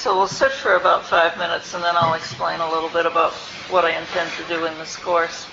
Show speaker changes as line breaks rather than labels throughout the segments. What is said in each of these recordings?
So we'll sit for about five minutes and then I'll explain a little bit about what I intend to do in this course.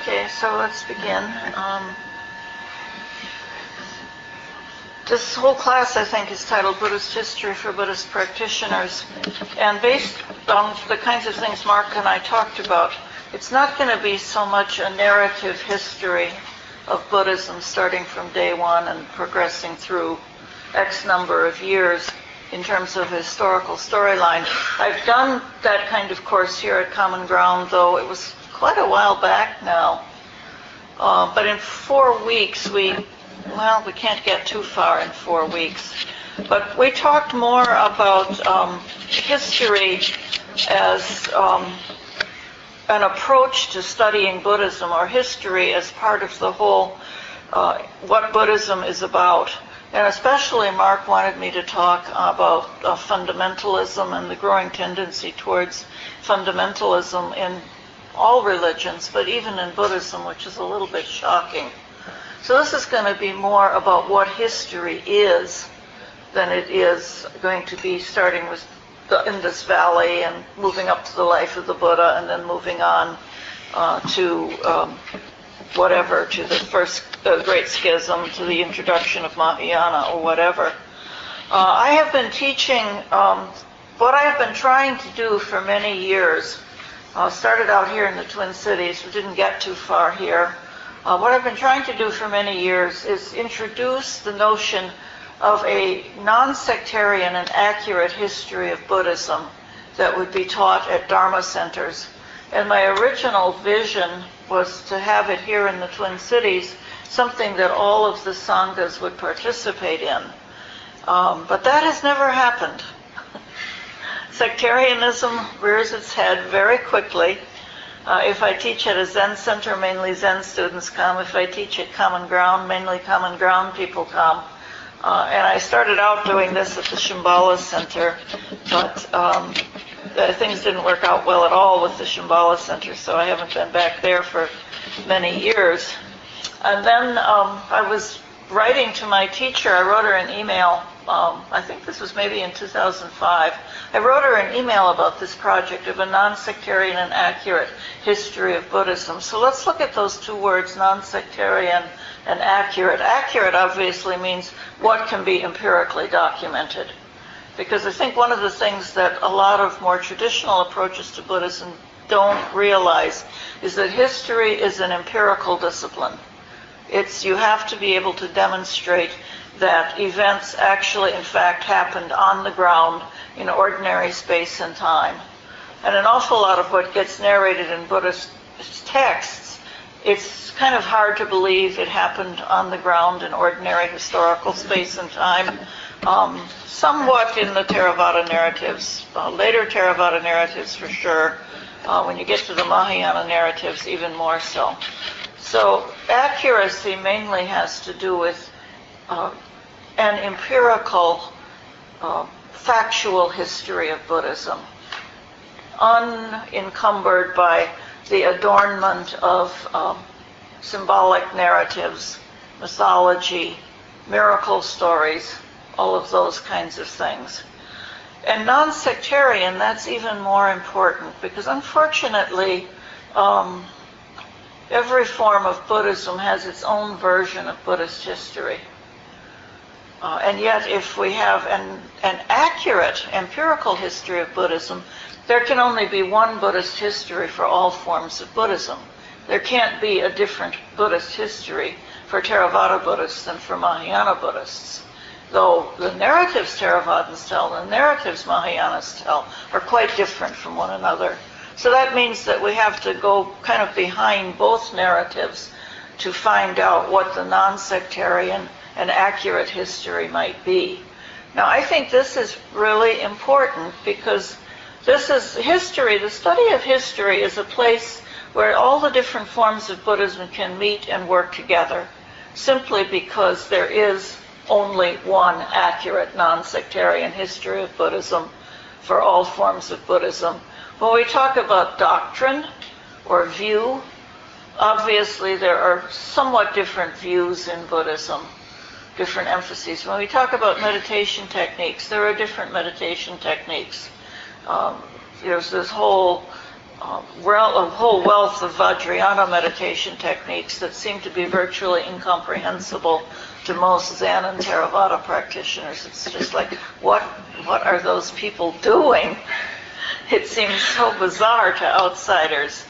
Okay, so let's begin. Um, this whole class, I think, is titled Buddhist History for Buddhist Practitioners. And based on the kinds of things Mark and I talked about, it's not going to be so much a narrative history of Buddhism starting from day one and progressing through X number of years in terms of historical storyline. I've done that kind of course here at Common Ground, though it was quite a while back now. Uh, but in four weeks, we, well, we can't get too far in four weeks. But we talked more about um, history as um, an approach to studying Buddhism or history as part of the whole uh, what Buddhism is about. And especially Mark wanted me to talk about uh, fundamentalism and the growing tendency towards fundamentalism in all religions, but even in Buddhism, which is a little bit shocking. So this is going to be more about what history is than it is going to be starting with the Indus Valley and moving up to the life of the Buddha and then moving on uh, to um, whatever, to the first uh, Great Schism, to the introduction of Mahayana or whatever. Uh, I have been teaching um, what I have been trying to do for many years. Uh, started out here in the Twin Cities, we didn't get too far here. Uh, what I've been trying to do for many years is introduce the notion of a non-sectarian and accurate history of Buddhism that would be taught at Dharma centers. And my original vision was to have it here in the Twin Cities, something that all of the Sanghas would participate in. Um, but that has never happened. Sectarianism rears its head very quickly. Uh, if I teach at a Zen center, mainly Zen students come. If I teach at Common Ground, mainly Common Ground people come. Uh, and I started out doing this at the Shambhala Center, but um, things didn't work out well at all with the Shambhala Center, so I haven't been back there for many years. And then um, I was writing to my teacher. I wrote her an email. Um, I think this was maybe in 2005. I wrote her an email about this project of a non-sectarian and accurate history of Buddhism. So let's look at those two words, non-sectarian and accurate. Accurate obviously means what can be empirically documented. Because I think one of the things that a lot of more traditional approaches to Buddhism don't realize is that history is an empirical discipline. It's you have to be able to demonstrate that events actually in fact happened on the ground in ordinary space and time. And an awful lot of what gets narrated in Buddhist texts, it's kind of hard to believe it happened on the ground in ordinary historical space and time. Um, somewhat in the Theravada narratives, uh, later Theravada narratives for sure. Uh, when you get to the Mahayana narratives, even more so. So accuracy mainly has to do with uh, an empirical, uh, factual history of Buddhism, unencumbered by the adornment of um, symbolic narratives, mythology, miracle stories, all of those kinds of things. And non-sectarian, that's even more important because unfortunately, um, every form of Buddhism has its own version of Buddhist history. Uh, and yet, if we have an, an accurate empirical history of Buddhism, there can only be one Buddhist history for all forms of Buddhism. There can't be a different Buddhist history for Theravada Buddhists than for Mahayana Buddhists. Though the narratives Theravadins tell and the narratives Mahayanas tell are quite different from one another. So that means that we have to go kind of behind both narratives to find out what the non-sectarian and accurate history might be. Now, I think this is really important because this is history. The study of history is a place where all the different forms of Buddhism can meet and work together simply because there is only one accurate non-sectarian history of Buddhism for all forms of Buddhism. When we talk about doctrine or view, obviously there are somewhat different views in Buddhism, different emphases. When we talk about meditation techniques, there are different meditation techniques. Um, there's this whole um, a whole wealth of Vajrayana meditation techniques that seem to be virtually incomprehensible to most Zen and Theravada practitioners. It's just like, what, what are those people doing? It seems so bizarre to outsiders.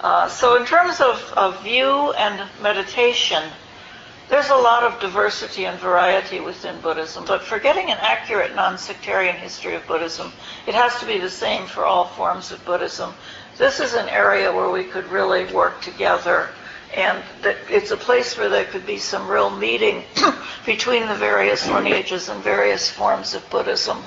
Uh, so in terms of, of view and meditation, there's a lot of diversity and variety within Buddhism, but for getting an accurate non-sectarian history of Buddhism, it has to be the same for all forms of Buddhism this is an area where we could really work together and it's a place where there could be some real meeting between the various lineages and various forms of Buddhism.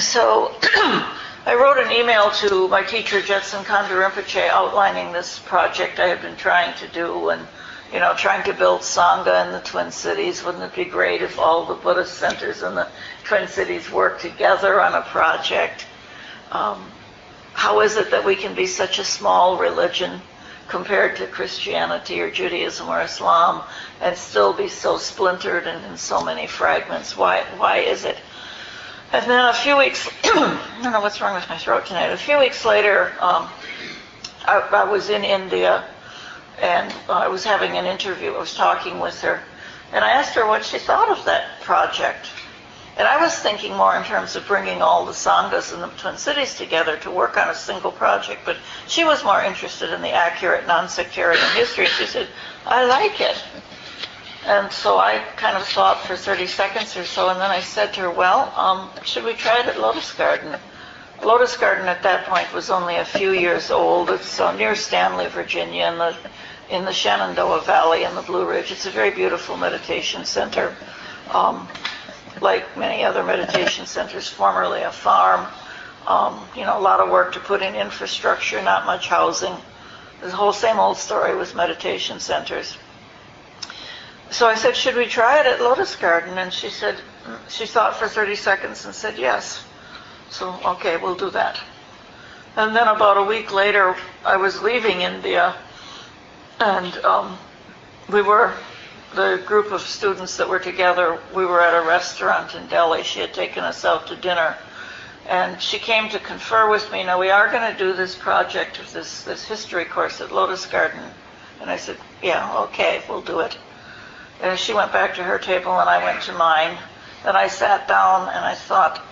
So I wrote an email to my teacher, Jetsun Khandro Rinpoche, outlining this project I had been trying to do and, you know, trying to build Sangha in the Twin Cities. Wouldn't it be great if all the Buddhist centers in the Twin Cities worked together on a project? Um, how is it that we can be such a small religion compared to Christianity or Judaism or Islam and still be so splintered and in so many fragments? Why, why is it? And then a few weeks, I don't know what's wrong with my throat tonight. A few weeks later, um, I, I was in India and I was having an interview. I was talking with her. And I asked her what she thought of that project. And I was thinking more in terms of bringing all the Sanghas in the Twin Cities together to work on a single project. But she was more interested in the accurate non-sectarian history. She said, I like it. And so I kind of thought for 30 seconds or so, and then I said to her, well, um, should we try it at Lotus Garden? Lotus Garden at that point was only a few years old. It's uh, near Stanley, Virginia, in the, in the Shenandoah Valley in the Blue Ridge. It's a very beautiful meditation center. Um, like many other meditation centers, formerly a farm. Um, you know, a lot of work to put in infrastructure, not much housing. The whole same old story with meditation centers. So I said, should we try it at Lotus Garden? And she said, she thought for 30 seconds and said yes. So, okay, we'll do that. And then about a week later, I was leaving India, and um, we were, the group of students that were together, we were at a restaurant in Delhi. She had taken us out to dinner. And she came to confer with me. Now, we are going to do this project, this, this history course at Lotus Garden. And I said, yeah, okay, we'll do it. And she went back to her table and I went to mine. And I sat down and I thought,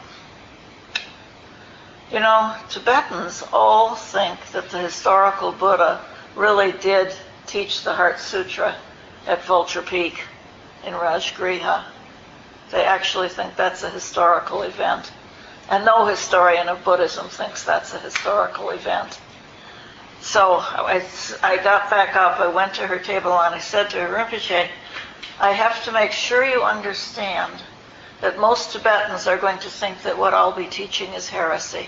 you know, Tibetans all think that the historical Buddha really did teach the Heart Sutra at Vulture Peak in Rajgriha. They actually think that's a historical event. And no historian of Buddhism thinks that's a historical event. So I, I got back up, I went to her table and I said to her, Rinpoche, I have to make sure you understand that most Tibetans are going to think that what I'll be teaching is heresy.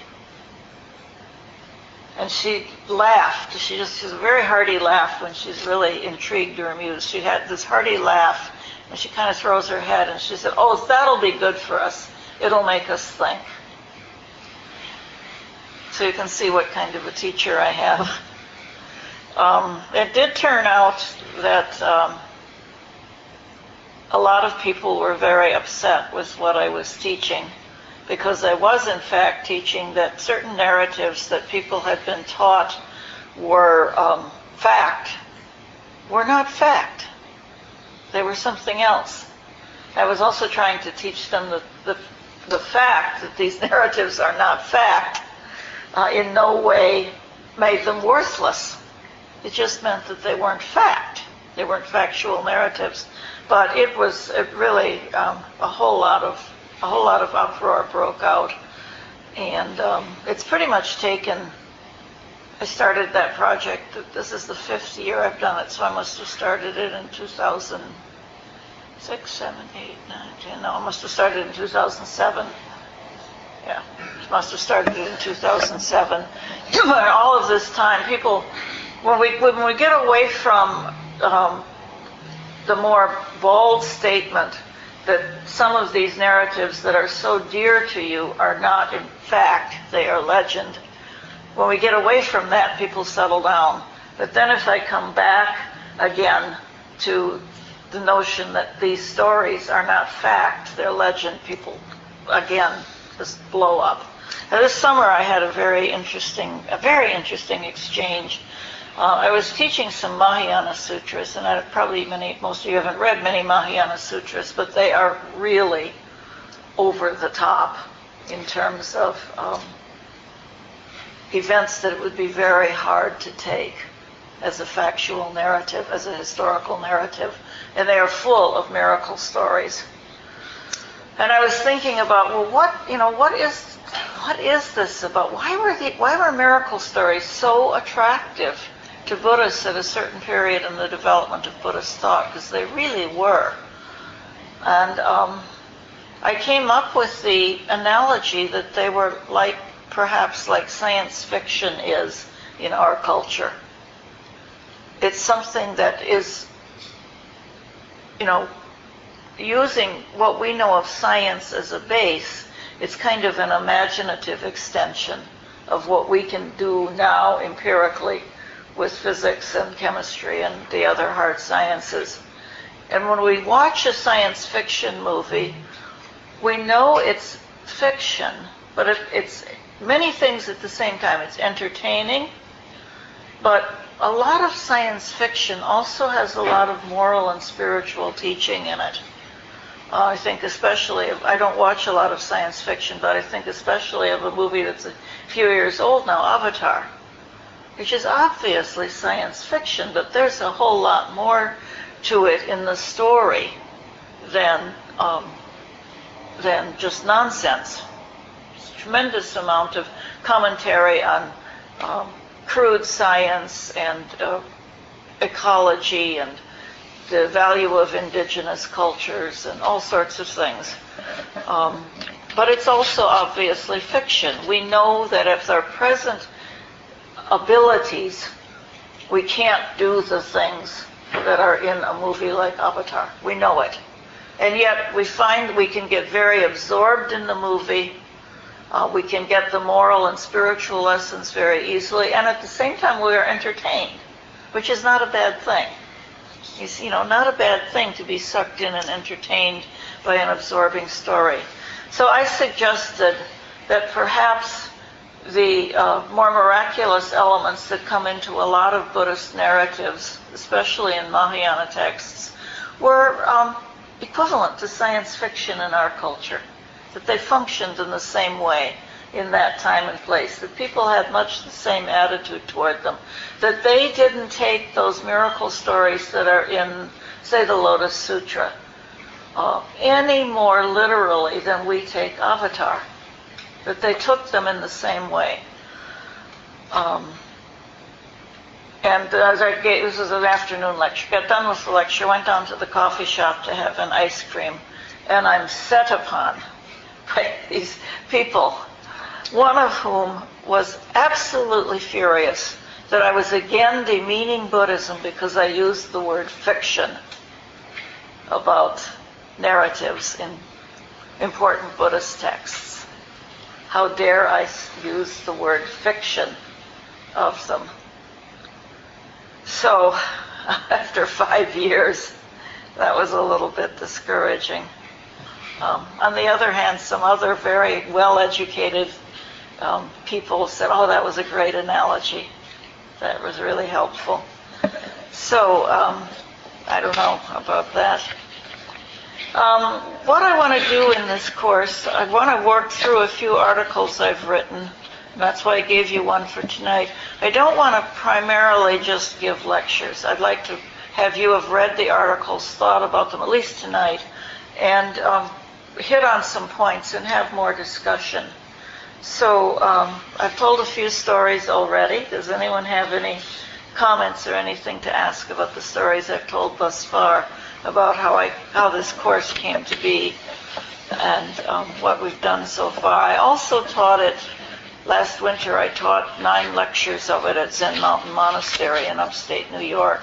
And she laughed. She just has a very hearty laugh when she's really intrigued or amused. She had this hearty laugh, and she kind of throws her head, and she said, "Oh, that'll be good for us. It'll make us think." So you can see what kind of a teacher I have. Um, it did turn out that um, a lot of people were very upset with what I was teaching because I was in fact teaching that certain narratives that people had been taught were um, fact were not fact. They were something else. I was also trying to teach them the, the, the fact that these narratives are not fact uh, in no way made them worthless. It just meant that they weren't fact. They weren't factual narratives. But it was it really um, a whole lot of a whole lot of uproar broke out, and um, it's pretty much taken. I started that project. This is the fifth year I've done it, so I must have started it in 2006, 7, 8, 9, 10. No, I must have started in 2007. Yeah, must have started in 2007. All of this time, people, when we when we get away from um, the more bold statement that some of these narratives that are so dear to you are not in fact, they are legend. When we get away from that, people settle down. But then if I come back again to the notion that these stories are not fact, they're legend, people again just blow up. Now, this summer I had a very interesting, a very interesting exchange uh, I was teaching some Mahayana sutras, and I, probably many, most of you haven't read many Mahayana sutras, but they are really over the top in terms of um, events that it would be very hard to take as a factual narrative, as a historical narrative, and they are full of miracle stories. And I was thinking about, well, what you know, what is what is this about? Why were the, why were miracle stories so attractive? To Buddhists at a certain period in the development of Buddhist thought, because they really were. And um, I came up with the analogy that they were like perhaps like science fiction is in our culture. It's something that is, you know, using what we know of science as a base, it's kind of an imaginative extension of what we can do now empirically with physics and chemistry and the other hard sciences. And when we watch a science fiction movie, we know it's fiction, but it, it's many things at the same time. It's entertaining, but a lot of science fiction also has a lot of moral and spiritual teaching in it. Uh, I think especially, I don't watch a lot of science fiction, but I think especially of a movie that's a few years old now, Avatar, which is obviously science fiction, but there's a whole lot more to it in the story than um, than just nonsense. Tremendous amount of commentary on um, crude science and uh, ecology and the value of indigenous cultures and all sorts of things. Um, but it's also obviously fiction. We know that if they're present abilities, we can't do the things that are in a movie like Avatar. We know it. And yet we find we can get very absorbed in the movie. Uh, we can get the moral and spiritual lessons very easily. And at the same time, we are entertained, which is not a bad thing. It's, you know, not a bad thing to be sucked in and entertained by an absorbing story. So I suggested that perhaps the uh, more miraculous elements that come into a lot of Buddhist narratives, especially in Mahayana texts, were um, equivalent to science fiction in our culture, that they functioned in the same way in that time and place, that people had much the same attitude toward them, that they didn't take those miracle stories that are in, say, the Lotus Sutra, uh, any more literally than we take Avatar, that they took them in the same way. Um, and as I gave, this was an afternoon lecture, got done with the lecture, went down to the coffee shop to have an ice cream, and I'm set upon by these people, one of whom was absolutely furious that I was again demeaning Buddhism because I used the word fiction about narratives in important Buddhist texts. How dare I use the word fiction of them? So, after five years, that was a little bit discouraging. Um, on the other hand, some other very well educated um, people said, Oh, that was a great analogy. That was really helpful. So, um, I don't know about that. Um, what I want to do in this course, I want to work through a few articles I've written that's why I gave you one for tonight. I don't want to primarily just give lectures. I'd like to have you have read the articles, thought about them, at least tonight, and um, hit on some points and have more discussion. So um, I've told a few stories already. Does anyone have any comments or anything to ask about the stories I've told thus far about how I how this course came to be and um, what we've done so far? I also taught it Last winter, I taught nine lectures of it at Zen Mountain Monastery in upstate New York.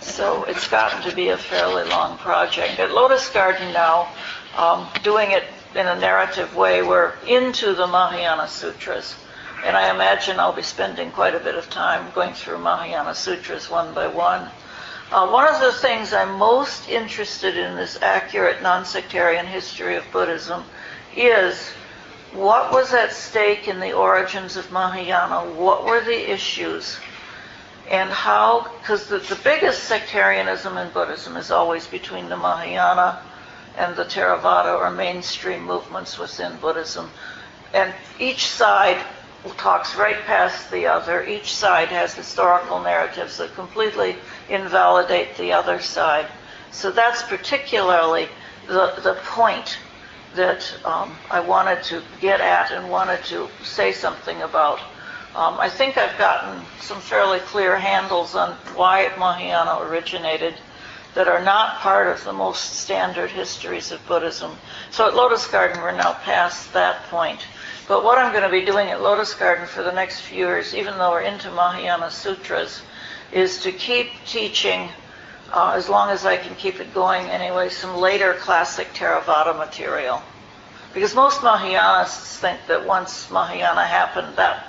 So it's gotten to be a fairly long project. At Lotus Garden now, um, doing it in a narrative way, we're into the Mahayana Sutras. And I imagine I'll be spending quite a bit of time going through Mahayana Sutras one by one. Uh, one of the things I'm most interested in this accurate non-sectarian history of Buddhism is what was at stake in the origins of Mahayana? What were the issues? And how, because the, the biggest sectarianism in Buddhism is always between the Mahayana and the Theravada or mainstream movements within Buddhism. And each side talks right past the other. Each side has historical narratives that completely invalidate the other side. So that's particularly the, the point that um, I wanted to get at and wanted to say something about. Um, I think I've gotten some fairly clear handles on why Mahayana originated that are not part of the most standard histories of Buddhism. So at Lotus Garden, we're now past that point. But what I'm going to be doing at Lotus Garden for the next few years, even though we're into Mahayana Sutras, is to keep teaching, uh, as long as I can keep it going anyway, some later classic Theravada material. Because most Mahayanists think that once Mahayana happened, that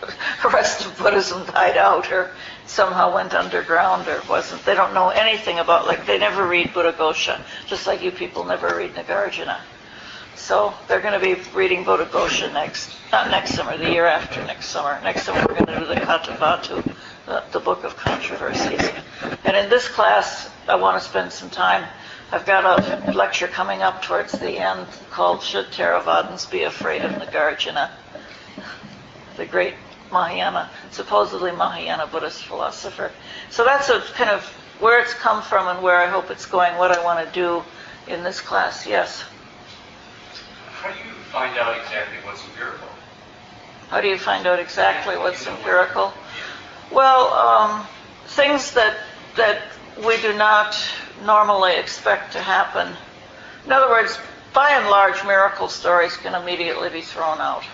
the rest of Buddhism died out or somehow went underground or wasn't. They don't know anything about, like, they never read Buddhaghosa, just like you people never read Nagarjuna. So they're going to be reading Buddhaghosa next, not next summer, the year after next summer. Next summer we're going to do the Kathavatthu, the, the Book of Controversies. And in this class, I want to spend some time. I've got a lecture coming up towards the end called Should Theravadins Be Afraid of Nagarjuna? The great Mahayana, supposedly Mahayana Buddhist philosopher. So that's a kind of where it's come from and where I hope it's going, what I want to do in this class. Yes.
How do you find out exactly what's empirical?
How do you find out exactly what's empirical? Well, um, things that that we do not normally expect to happen. In other words, by and large, miracle stories can immediately be thrown out.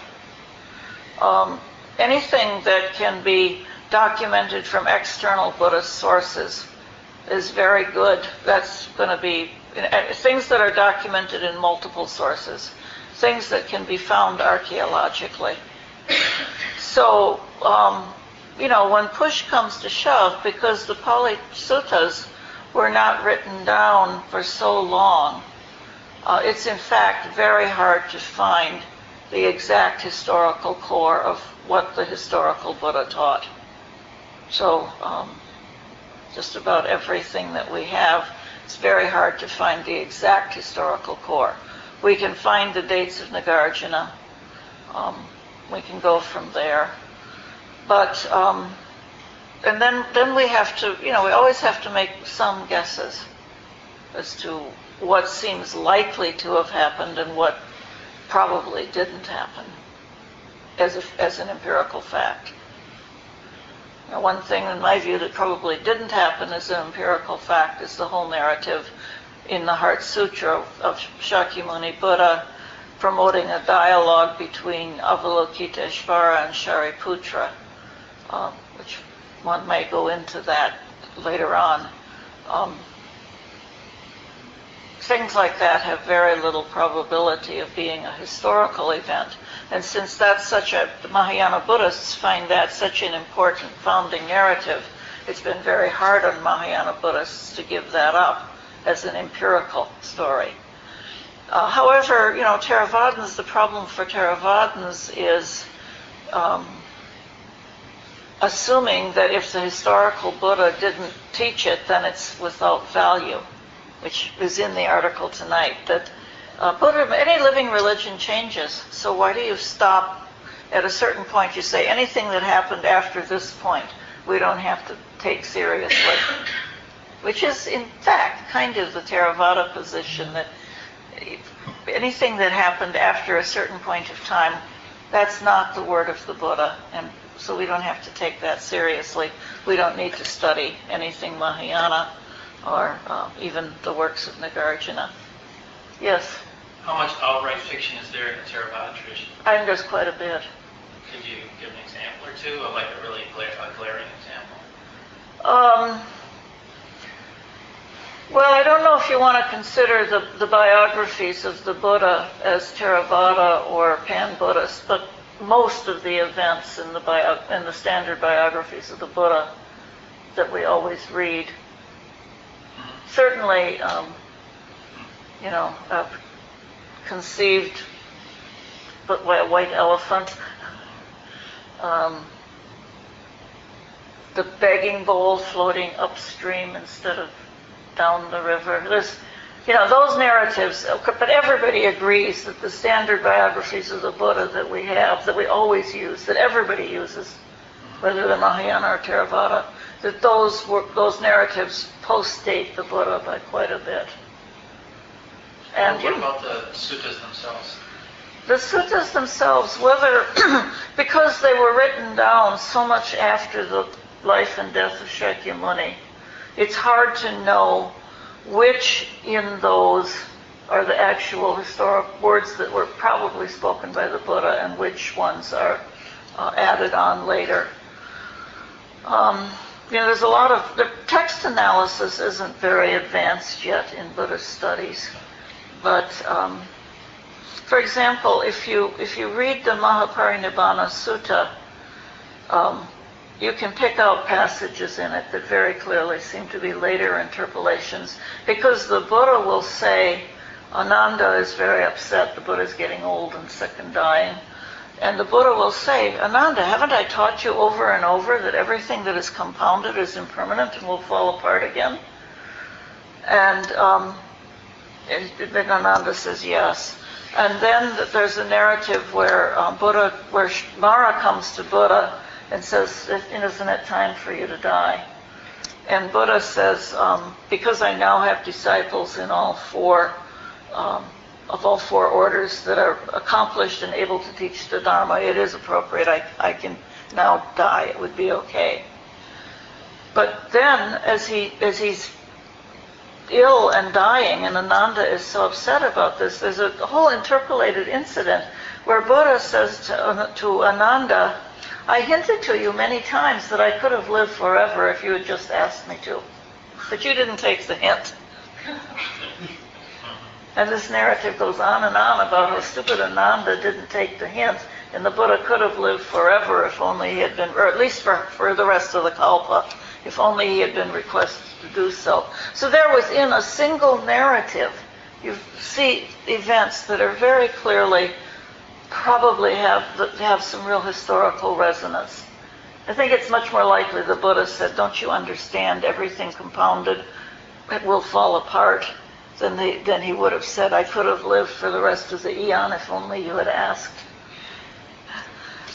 Um, anything that can be documented from external Buddhist sources is very good. That's going to be things that are documented in multiple sources, things that can be found archaeologically. So, um, you know, when push comes to shove, because the Pali Suttas were not written down for so long, uh, it's in fact very hard to find the exact historical core of what the historical Buddha taught. So, um, just about everything that we have, it's very hard to find the exact historical core. We can find the dates of Nagarjuna. Um, we can go from there. But, um, and then, then we have to, you know, we always have to make some guesses as to what seems likely to have happened and what probably didn't happen as, a, as an empirical fact. Now, one thing, in my view, that probably didn't happen as an empirical fact is the whole narrative in the Heart Sutra of Shakyamuni Buddha promoting a dialogue between Avalokiteshvara and Shariputra, um, which one may go into that later on. Um, things like that have very little probability of being a historical event. And since that's such a, the Mahayana Buddhists find that such an important founding narrative, it's been very hard on Mahayana Buddhists to give that up as an empirical story. Uh, however, you know, Theravadins, the problem for Theravadins is um, assuming that if the historical Buddha didn't teach it, then it's without value which is in the article tonight, that uh, Buddhism, any living religion changes. So why do you stop at a certain point? You say anything that happened after this point, we don't have to take seriously. Which is, in fact, kind of the Theravada position that anything that happened after a certain point of time, that's not the word of the Buddha. And so we don't have to take that seriously. We don't need to study anything Mahayana or uh, even the works of Nagarjuna. Yes,
How much outright fiction is there in the Theravada tradition?
I think there's quite a bit.
Could you give an example or two of like a really glaring example?
Um, well, I don't know if you want to consider the, the biographies of the Buddha as Theravada or Pan-Buddhist, but most of the events in the bio, in the standard biographies of the Buddha that we always read certainly, um, you know, uh, conceived but by a white elephant. Um, the begging bowl floating upstream instead of down the river. There's, you know, those narratives, but everybody agrees that the standard biographies of the Buddha that we have, that we always use, that everybody uses, whether they're Mahayana or Theravada, that those were, those narratives post-date the Buddha by quite a bit.
And what about the suttas themselves?
The suttas themselves, whether because they were written down so much after the life and death of Shakyamuni, it's hard to know which in those are the actual historic words that were probably spoken by the Buddha and which ones are uh, added on later. Um, you know, there's a lot of, the text analysis isn't very advanced yet in Buddhist studies, but um, for example, if you, if you read the Mahaparinibbana Sutta, um, you can pick out passages in it that very clearly seem to be later interpolations because the Buddha will say, Ananda is very upset, the Buddha is getting old and sick and dying. And the Buddha will say, Ananda, haven't I taught you over and over that everything that is compounded is impermanent and will fall apart again? And, um, and then Ananda says yes. And then there's a narrative where um, Buddha, where Mara comes to Buddha and says, Isn't it time for you to die? And Buddha says, um, Because I now have disciples in all four, um, of all four orders that are accomplished and able to teach the Dharma, it is appropriate. I, I can now die. It would be okay. But then, as he as he's ill and dying, and Ananda is so upset about this, there's a whole interpolated incident where Buddha says to, to Ananda, I hinted to you many times that I could have lived forever if you had just asked me to. But you didn't take the hint. and this narrative goes on and on about how stupid Ananda didn't take the hint, and the Buddha could have lived forever if only he had been, or at least for, for the rest of the kalpa, if only he had been requested to do so. So there within a single narrative, you see events that are very clearly probably have, have some real historical resonance. I think it's much more likely the Buddha said, Don't you understand everything compounded? It will fall apart than, the, than he would have said, I could have lived for the rest of the eon if only you had asked.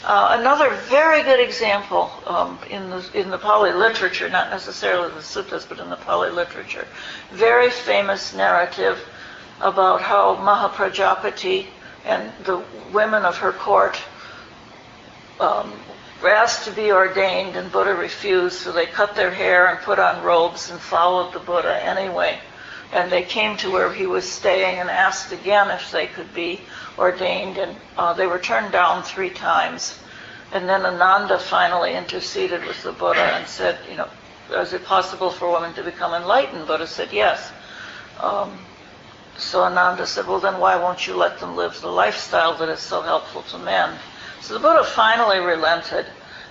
Uh, another very good example um, in, the, in the Pali literature, not necessarily the suttas, but in the Pali literature, very famous narrative about how Mahaprajapati and the women of her court um, were asked to be ordained, and Buddha refused, so they cut their hair and put on robes and followed the Buddha anyway. And they came to where he was staying and asked again if they could be ordained, and uh, they were turned down three times. And then Ananda finally interceded with the Buddha and said, you know, is it possible for women to become enlightened? Buddha said yes. Um, so Ananda said, well, then why won't you let them live the lifestyle that is so helpful to men? So the Buddha finally relented,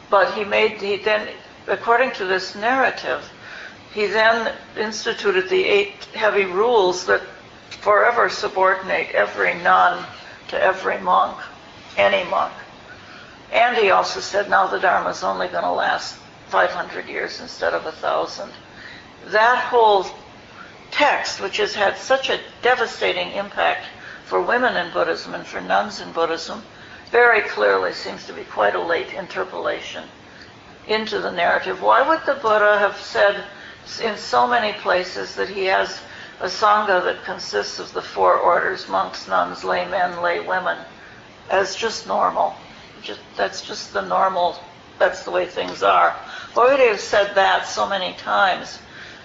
but he made, he then, according to this narrative, he then instituted the eight heavy rules that forever subordinate every nun to every monk, any monk. And he also said, now the Dharma is only going to last 500 years instead of a thousand. That whole text, which has had such a devastating impact for women in Buddhism and for nuns in Buddhism, very clearly seems to be quite a late interpolation into the narrative. Why would the Buddha have said in so many places that he has a sangha that consists of the four orders monks, nuns, laymen, lay women as just normal? Just, that's just the normal, that's the way things are. Why would he have said that so many times?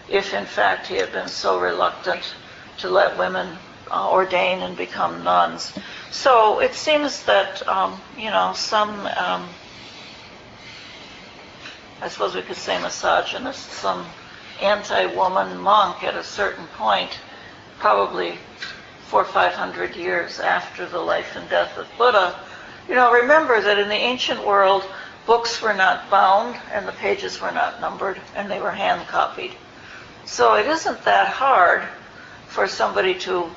If in fact he had been so reluctant to let women uh, ordain and become nuns. So it seems that, um, you know, some, um, I suppose we could say misogynist, some anti-woman monk at a certain point, probably four or five hundred years after the life and death of Buddha, you know, remember that in the ancient world, books were not bound and the pages were not numbered and they were hand copied. So it isn't that hard for somebody to,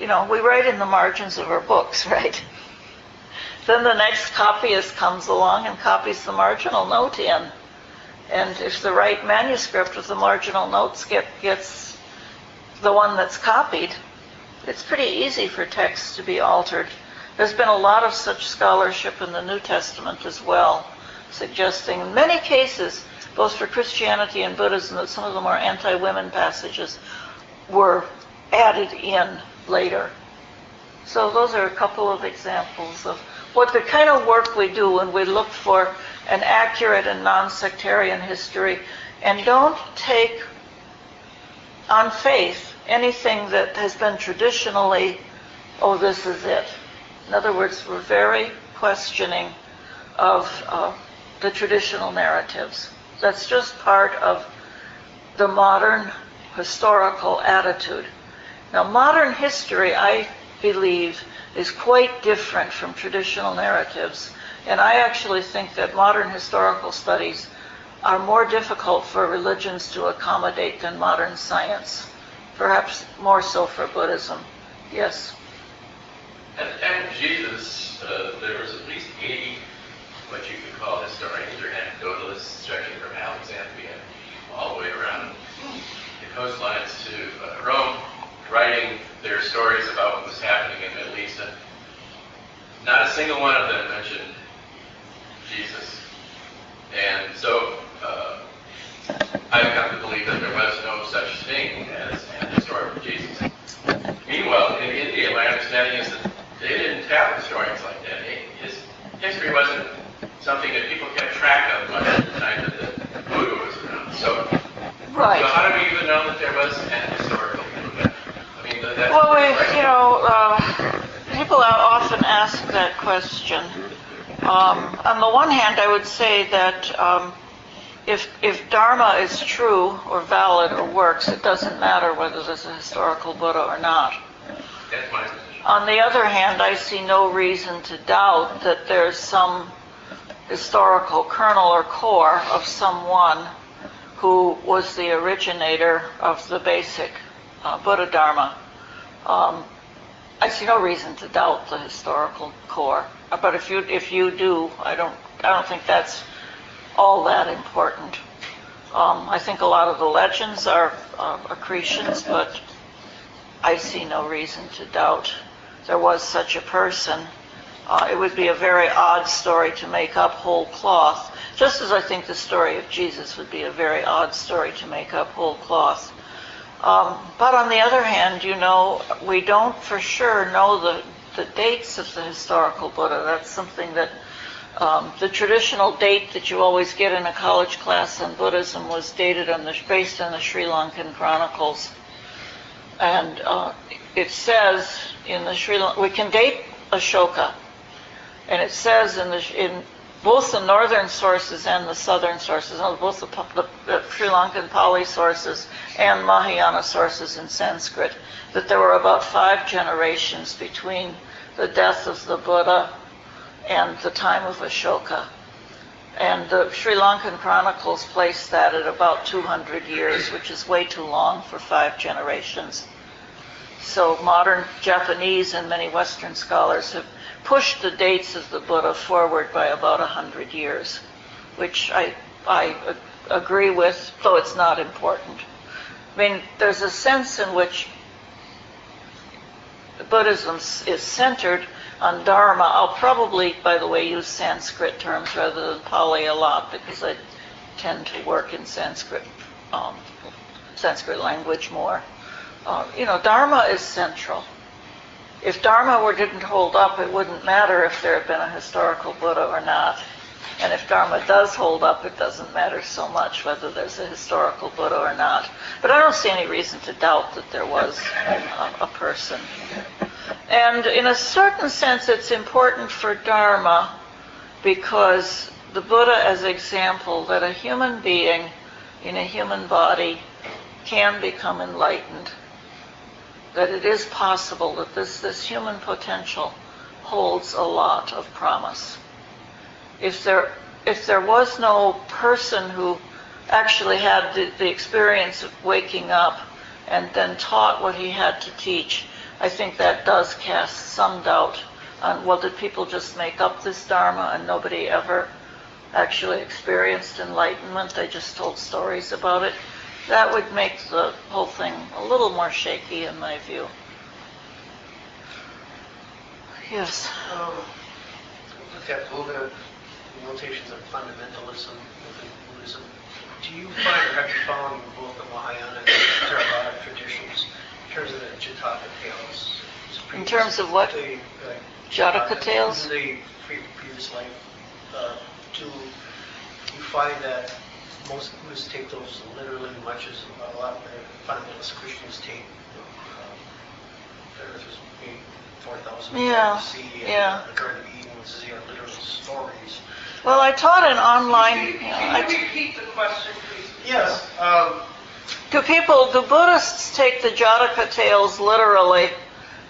you know, we write in the margins of our books, right? then the next copyist comes along and copies the marginal note in. And if the right manuscript with the marginal notes get, gets the one that's copied, it's pretty easy for texts to be altered. There's been a lot of such scholarship in the New Testament as well, suggesting in many cases both for Christianity and Buddhism, that some of the more anti-women passages were added in later. So those are a couple of examples of what the kind of work we do when we look for an accurate and non-sectarian history and don't take on faith anything that has been traditionally, oh, this is it. In other words, we're very questioning of uh, the traditional narratives. That's just part of the modern historical attitude. Now, modern history, I believe, is quite different from traditional narratives. And I actually think that modern historical studies are more difficult for religions to accommodate than modern science. Perhaps more so for Buddhism. Yes.
At the time of Jesus, uh, there was at least 80 what you could call historians or anecdotalists stretching from Alexandria all the way around the coastlines to uh, Rome, writing their stories about what was happening in the Middle East. And not a single one of them mentioned Jesus. And so uh, I've come to believe that there was no such thing as an historical Jesus. Meanwhile, in India, my understanding is that they didn't have historians like that. His history wasn't something that people kept track of at the time that the Buddha was around. So,
Right.
so how do we even know that there was an historical Buddha? I mean, that's
Well, we, you know, uh, people often ask that question. Um, on the one hand, I would say that um, if, if Dharma is true or valid or works, it doesn't matter whether there's a historical Buddha or not.
that's my.
On the other hand, I see no reason to doubt that there's some historical kernel or core of someone who was the originator of the basic uh, Buddha Dharma. Um, I see no reason to doubt the historical core, but if you if you do, I don't I don't think that's all that important. Um, I think a lot of the legends are uh, accretions, but I see no reason to doubt there was such a person. Uh, it would be a very odd story to make up whole cloth, just as I think the story of Jesus would be a very odd story to make up whole cloth. Um, but on the other hand, you know, we don't for sure know the, the dates of the historical Buddha. That's something that um, the traditional date that you always get in a college class on Buddhism was dated on the, based on the Sri Lankan chronicles. And uh, it says in the Sri Lanka, we can date Ashoka, and it says in the in both the northern sources and the southern sources, uh, both the, the, the Sri Lankan Pali sources and Mahayana sources in Sanskrit, that there were about five generations between the death of the Buddha and the time of Ashoka. And the Sri Lankan chronicles place that at about 200 years, which is way too long for five generations. So modern Japanese and many Western scholars have pushed the dates of the Buddha forward by about 100 years, which I agree with, though it's not important. I mean, there's a sense in which Buddhism is centered on Dharma. I'll probably, by the way, use Sanskrit terms rather than Pali a lot because I tend to work in Sanskrit, um, Sanskrit language more. Uh, you know, Dharma is central. If Dharma were didn't hold up, it wouldn't matter if there had been a historical Buddha or not. And if Dharma does hold up, it doesn't matter so much whether there's a historical Buddha or not. But I don't see any reason to doubt that there was a, a person. And in a certain sense, it's important for Dharma because the Buddha as example that a human being in a human body can become enlightened, that it is possible that this, this human potential holds a lot of promise. If there, if there was no person who actually had the, the experience of waking up and then taught what he had to teach, I think that does cast some doubt on, well, did people just make up this Dharma and nobody ever actually experienced enlightenment? They just told stories about it. That would make the whole thing a little more shaky in my view. Yes.
Um, Look at Buddha, notations of fundamentalism within Buddhism. Do you find, or have you found in both the Mahayana and the Theravada traditions, in terms of the Jataka tales?
In terms of what?
The, uh,
Jataka tales?
In the pre- previous life, uh, do you find that most Buddhists take those literally, much as a lot of fundamentalist Christians take uh, the earth was made 4,000
yeah.
years and uh,
yeah.
the Garden of Eden was literal stories.
Well, I taught an online. Can you,
can you repeat the question, please?
Yes. Um,
do people, do Buddhists take the Jataka tales literally?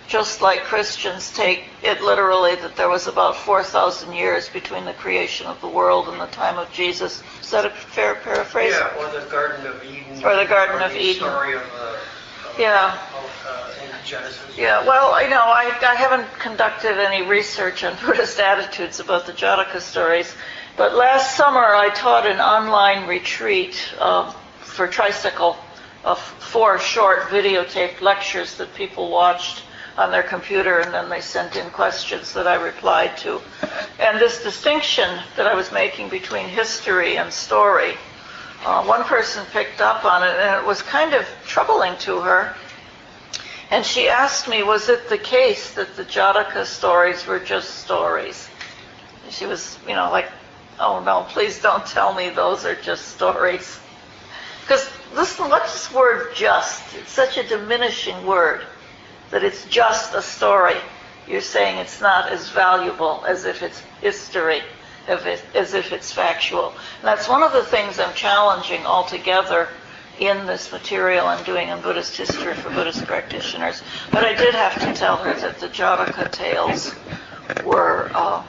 Just like Christians take it literally that there was about 4,000 years between the creation of the world and the time of Jesus? Is that a fair paraphrase?
yeah, or the Garden of Eden.
Or the Garden of
the
Eden.
Story of, uh, of,
Yeah.
of, uh, in Genesis.
Yeah, well, you know, I, I haven't conducted any research on Buddhist attitudes about the Jataka stories, but last summer I taught an online retreat uh, for Tricycle of four short videotaped lectures that people watched on their computer and then they sent in questions that I replied to. And this distinction that I was making between history and story, uh, one person picked up on it and it was kind of troubling to her. And she asked me, was it the case that the Jataka stories were just stories? She was, you know, like, oh no, please don't tell me those are just stories. Because listen, what's this word just? It's such a diminishing word that it's just a story. You're saying it's not as valuable as if it's history, if it, as if it's factual. And that's one of the things I'm challenging altogether in this material I'm doing in Buddhist history for Buddhist practitioners. But I did have to tell her that the Jataka tales were, uh,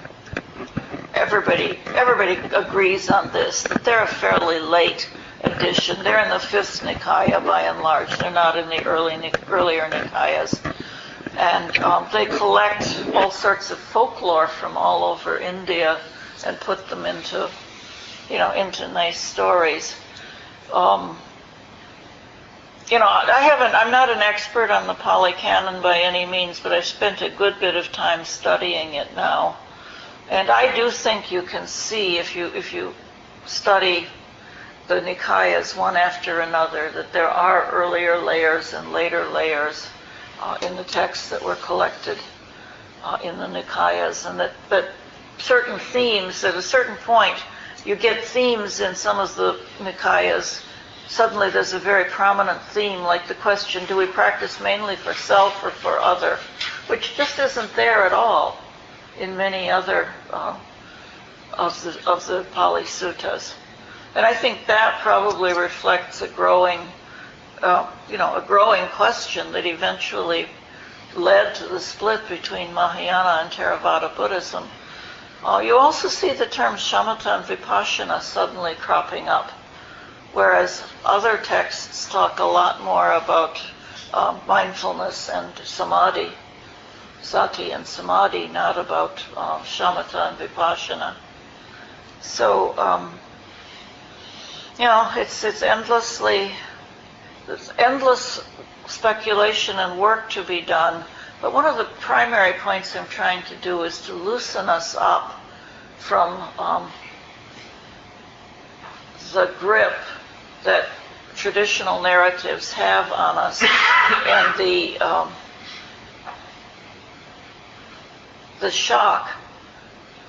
everybody, everybody agrees on this, that they're a fairly late addition. They're in the fifth Nikaya by and large. They're not in the early, earlier Nikayas. And um, they collect all sorts of folklore from all over India and put them into, you know, into nice stories. Um, you know, I haven't, I'm not an expert on the Pali Canon by any means, but I've spent a good bit of time studying it now. And I do think you can see if you, if you study the Nikayas one after another that there are earlier layers and later layers uh, in the texts that were collected uh, in the Nikayas, and that, that certain themes, at a certain point, you get themes in some of the Nikayas. Suddenly there's a very prominent theme, like the question, do we practice mainly for self or for other? Which just isn't there at all in many other uh, of, the, of the Pali Suttas. And I think that probably reflects a growing, uh, you know, a growing question that eventually led to the split between Mahayana and Theravada Buddhism. Uh, you also see the terms shamatha and vipassana suddenly cropping up, whereas other texts talk a lot more about uh, mindfulness and samadhi, sati and samadhi, not about uh, shamatha and vipassana. So, um, you know, it's it's endlessly, there's endless speculation and work to be done. But one of the primary points I'm trying to do is to loosen us up from um, the grip that traditional narratives have on us and the um, the shock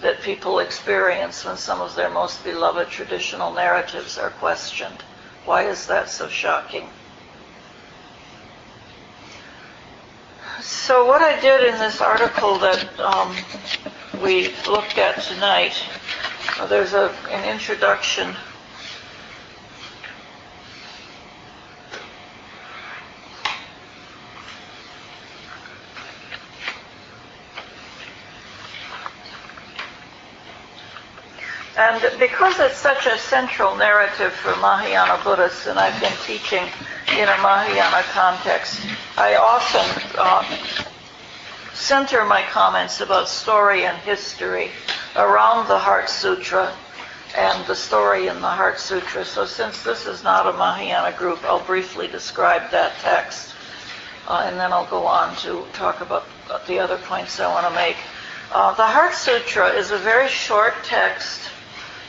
that people experience when some of their most beloved traditional narratives are questioned. Why is that so shocking? So what I did in this article that um, we looked at tonight, there's a, an introduction. And because it's such a central narrative for Mahayana Buddhists, and I've been teaching in a Mahayana context, I often uh, center my comments about story and history around the Heart Sutra and the story in the Heart Sutra. So since this is not a Mahayana group, I'll briefly describe that text. Uh, and then I'll go on to talk about the other points I want to make. Uh, the Heart Sutra is a very short text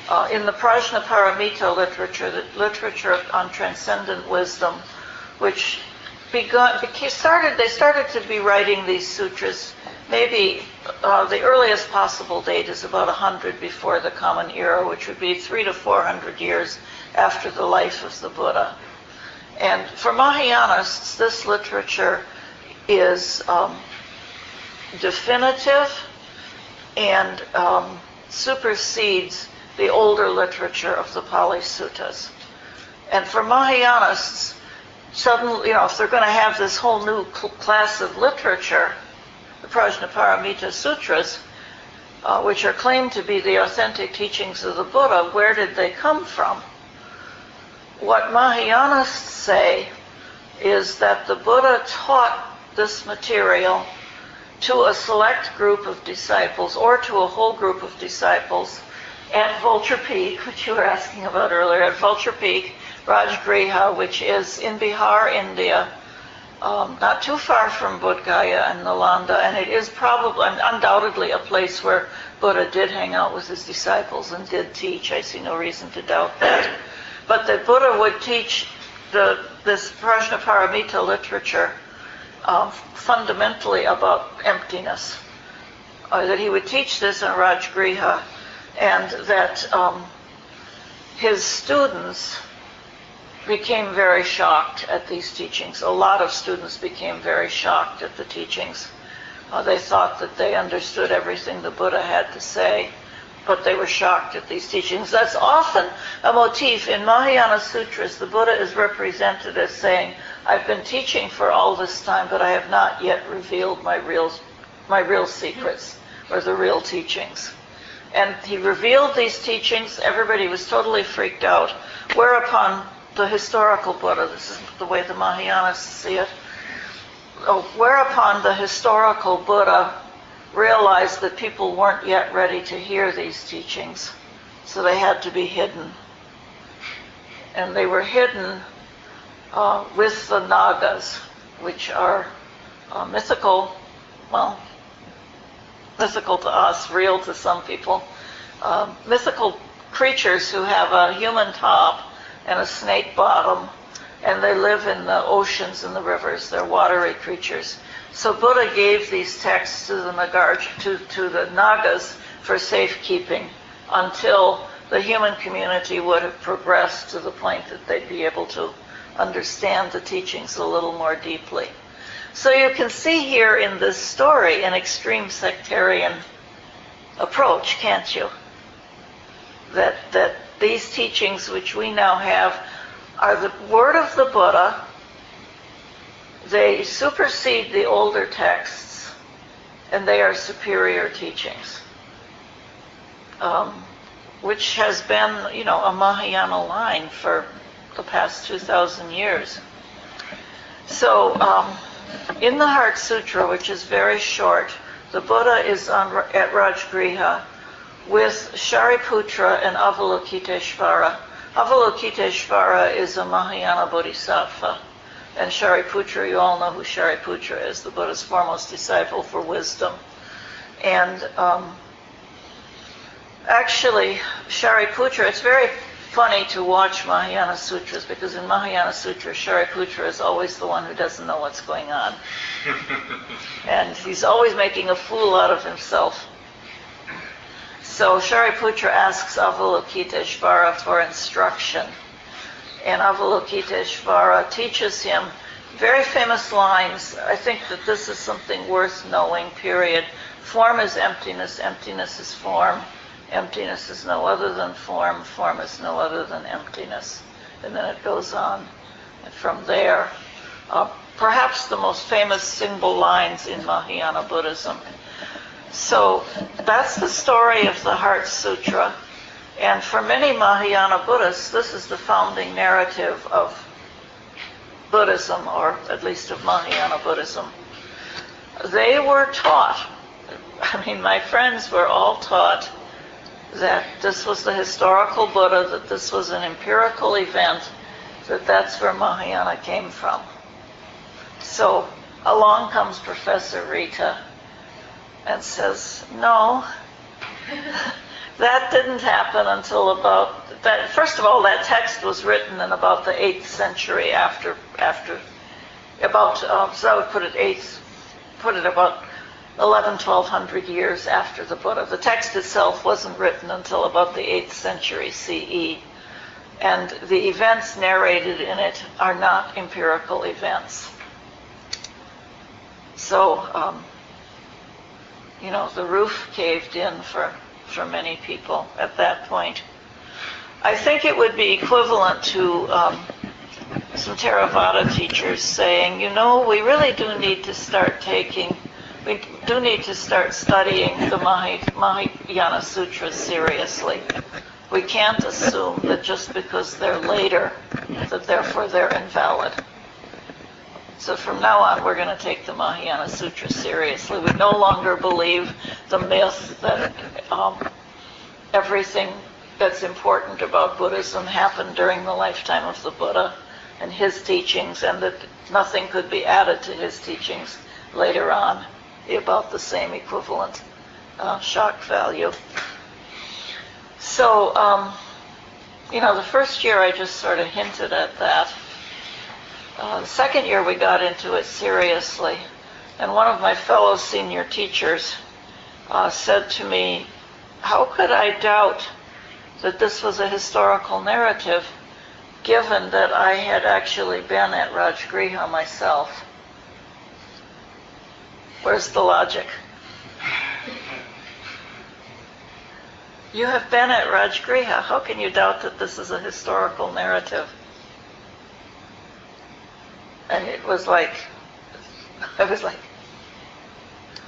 uh, in the Prajnaparamita literature, the literature on transcendent wisdom, which begun, started, they started to be writing these sutras. Maybe uh, the earliest possible date is about 100 before the Common Era, which would be three to 400 years after the life of the Buddha. And for Mahayanists, this literature is um, definitive and um, supersedes the older literature of the Pali Suttas. And for Mahayanists, suddenly, you know, if they're going to have this whole new cl- class of literature, the Prajnaparamita Sutras, uh, which are claimed to be the authentic teachings of the Buddha, where did they come from? What Mahayanists say is that the Buddha taught this material to a select group of disciples or to a whole group of disciples at Vulture Peak, which you were asking about earlier, at Vulture Peak, Rajgriha, which is in Bihar, India, um, not too far from Bodh Gaya and Nalanda, and it is probably, undoubtedly, a place where Buddha did hang out with his disciples and did teach. I see no reason to doubt that. But that Buddha would teach the, this Prajnaparamita literature uh, fundamentally about emptiness. Uh, that he would teach this in Rajgriha, and that um, his students became very shocked at these teachings. A lot of students became very shocked at the teachings. Uh, they thought that they understood everything the Buddha had to say, but they were shocked at these teachings. That's often a motif. In Mahayana Sutras, the Buddha is represented as saying, I've been teaching for all this time, but I have not yet revealed my real, my real secrets or the real teachings. And he revealed these teachings. Everybody was totally freaked out. Whereupon the historical Buddha, this is the way the Mahayanists see it, oh, whereupon the historical Buddha realized that people weren't yet ready to hear these teachings, so they had to be hidden. And they were hidden uh, with the Nagas, which are uh, mythical, well, mythical to us, real to some people, uh, mythical creatures who have a human top and a snake bottom, and they live in the oceans and the rivers. They're watery creatures. So Buddha gave these texts to the Nagarj, to, to the Nagas for safekeeping until the human community would have progressed to the point that they'd be able to understand the teachings a little more deeply. So you can see here in this story an extreme sectarian approach, can't you? That, that these teachings which we now have are the word of the Buddha. They supersede the older texts, and they are superior teachings, um, which has been, you know, a Mahayana line for the past 2,000 years. So, um, in the Heart Sutra, which is very short, the Buddha is on, at Rajgriha with Shariputra and Avalokiteshvara. Avalokiteshvara is a Mahayana bodhisattva. And Shariputra, you all know who Shariputra is, the Buddha's foremost disciple for wisdom. And um, actually, Shariputra, it's very funny to watch Mahayana Sutras because in Mahayana Sutras, Shariputra is always the one who doesn't know what's going on. and he's always making a fool out of himself. So Shariputra asks Avalokiteshvara for instruction. And Avalokiteshvara teaches him very famous lines. I think that this is something worth knowing, period. Form is emptiness, emptiness is form. Emptiness is no other than form, form is no other than emptiness. And then it goes on. And from there, uh, perhaps the most famous single lines in Mahayana Buddhism. So that's the story of the Heart Sutra. And for many Mahayana Buddhists, this is the founding narrative of Buddhism, or at least of Mahayana Buddhism. They were taught, I mean, my friends were all taught that this was the historical Buddha, that this was an empirical event, that that's where Mahayana came from. So along comes Professor Rita and says, no, that didn't happen until about that. First of all, that text was written in about the 8th century after, after about, um, so I would put it 8th, put it about 11, 1200 years after the Buddha. The text itself wasn't written until about the 8th century CE. And the events narrated in it are not empirical events. So, um, you know, the roof caved in for, for many people at that point. I think it would be equivalent to um, some Theravada teachers saying, you know, we really do need to start taking, we do need to start studying the Mahayana Sutras seriously. We can't assume that just because they're later, that therefore they're invalid. So from now on, we're going to take the Mahayana Sutra seriously. We no longer believe the myth that um, everything that's important about Buddhism happened during the lifetime of the Buddha and his teachings, and that nothing could be added to his teachings later on about the same equivalent uh, shock value. So, um, you know, the first year I just sort of hinted at that. Uh, the second year we got into it seriously, and one of my fellow senior teachers uh, said to me, How could I doubt that this was a historical narrative given that I had actually been at Rajgriha myself? Where's the logic? You have been at Rajgriha. How can you doubt that this is a historical narrative? And it was like, I was like,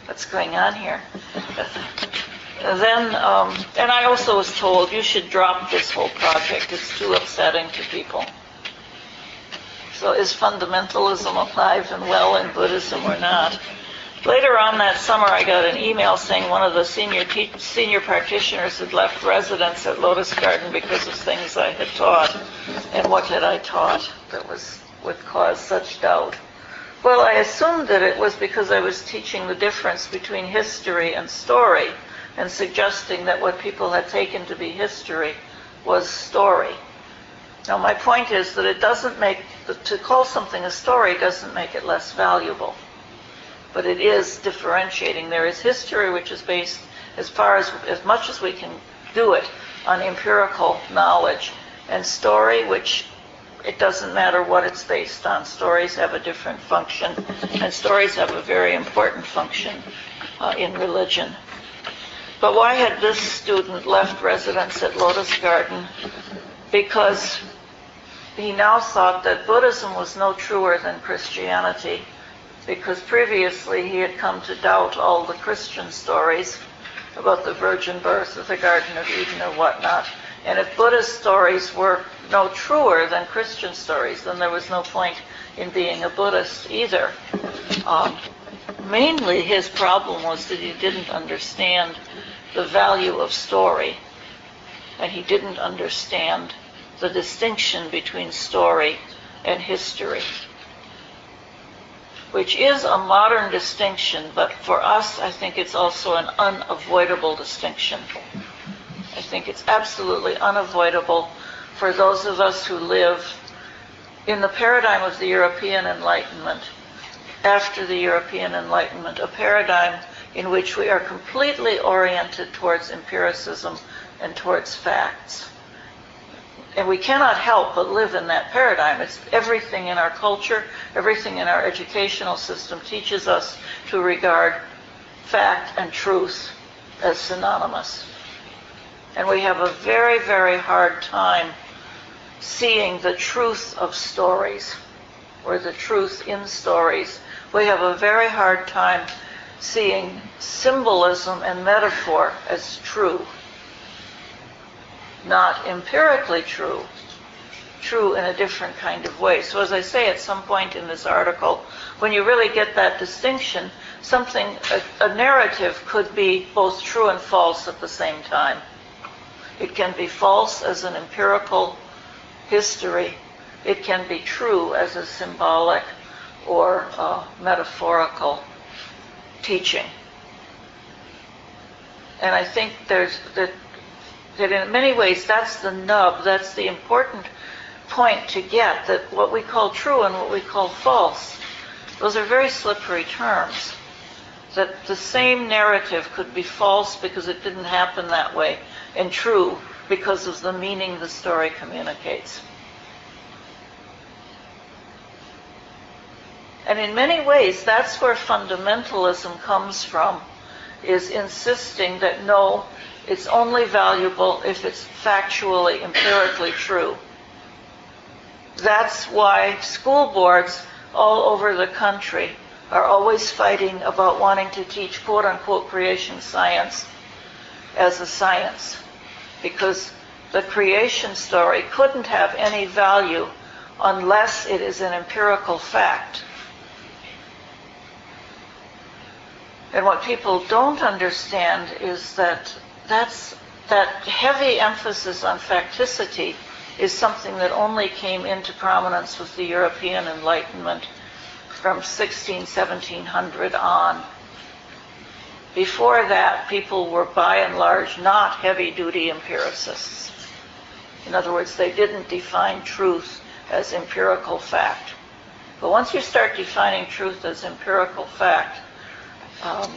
what's going on here? And then, um, and I also was told you should drop this whole project. It's too upsetting to people. So is fundamentalism alive and well in Buddhism or not? Later on that summer, I got an email saying one of the senior te- senior practitioners had left residence at Lotus Garden because of things I had taught. And what had I taught that was would cause such doubt? Well, I assumed that it was because I was teaching the difference between history and story and suggesting that what people had taken to be history was story. Now, my point is that it doesn't make, to call something a story doesn't make it less valuable. But it is differentiating. There is history which is based, as far as, as much as we can do it, on empirical knowledge, and story which it doesn't matter what it's based on. Stories have a different function, and stories have a very important function uh, in religion. But why had this student left residence at Lotus Garden? Because he now thought that Buddhism was no truer than Christianity, because previously he had come to doubt all the Christian stories about the virgin birth of the Garden of Eden or whatnot. And if Buddhist stories were no truer than Christian stories, then there was no point in being a Buddhist either. Um, mainly his problem was that he didn't understand the value of story, and he didn't understand the distinction between story and history, which is a modern distinction, but for us, I think it's also an unavoidable distinction. I think it's absolutely unavoidable for those of us who live in the paradigm of the European Enlightenment, after the European Enlightenment, a paradigm in which we are completely oriented towards empiricism and towards facts. And we cannot help but live in that paradigm. It's everything in our culture, everything in our educational system teaches us to regard fact and truth as synonymous. And we have a very, very hard time seeing the truth of stories or the truth in stories. We have a very hard time seeing symbolism and metaphor as true not empirically true, true in a different kind of way. So as I say at some point in this article, when you really get that distinction, something, a, a narrative could be both true and false at the same time. It can be false as an empirical history. It can be true as a symbolic or uh, metaphorical teaching. And I think there's that that in many ways that's the nub, that's the important point to get, that what we call true and what we call false, those are very slippery terms. That the same narrative could be false because it didn't happen that way, and true because of the meaning the story communicates. And in many ways, that's where fundamentalism comes from is insisting that no, it's only valuable if it's factually, empirically true. That's why school boards all over the country are always fighting about wanting to teach quote unquote creation science as a science. Because the creation story couldn't have any value unless it is an empirical fact. And what people don't understand is that that's, that heavy emphasis on facticity is something that only came into prominence with the European Enlightenment from 16, 1700 on. Before that, people were by and large not heavy duty empiricists. In other words, they didn't define truth as empirical fact. But once you start defining truth as empirical fact, um,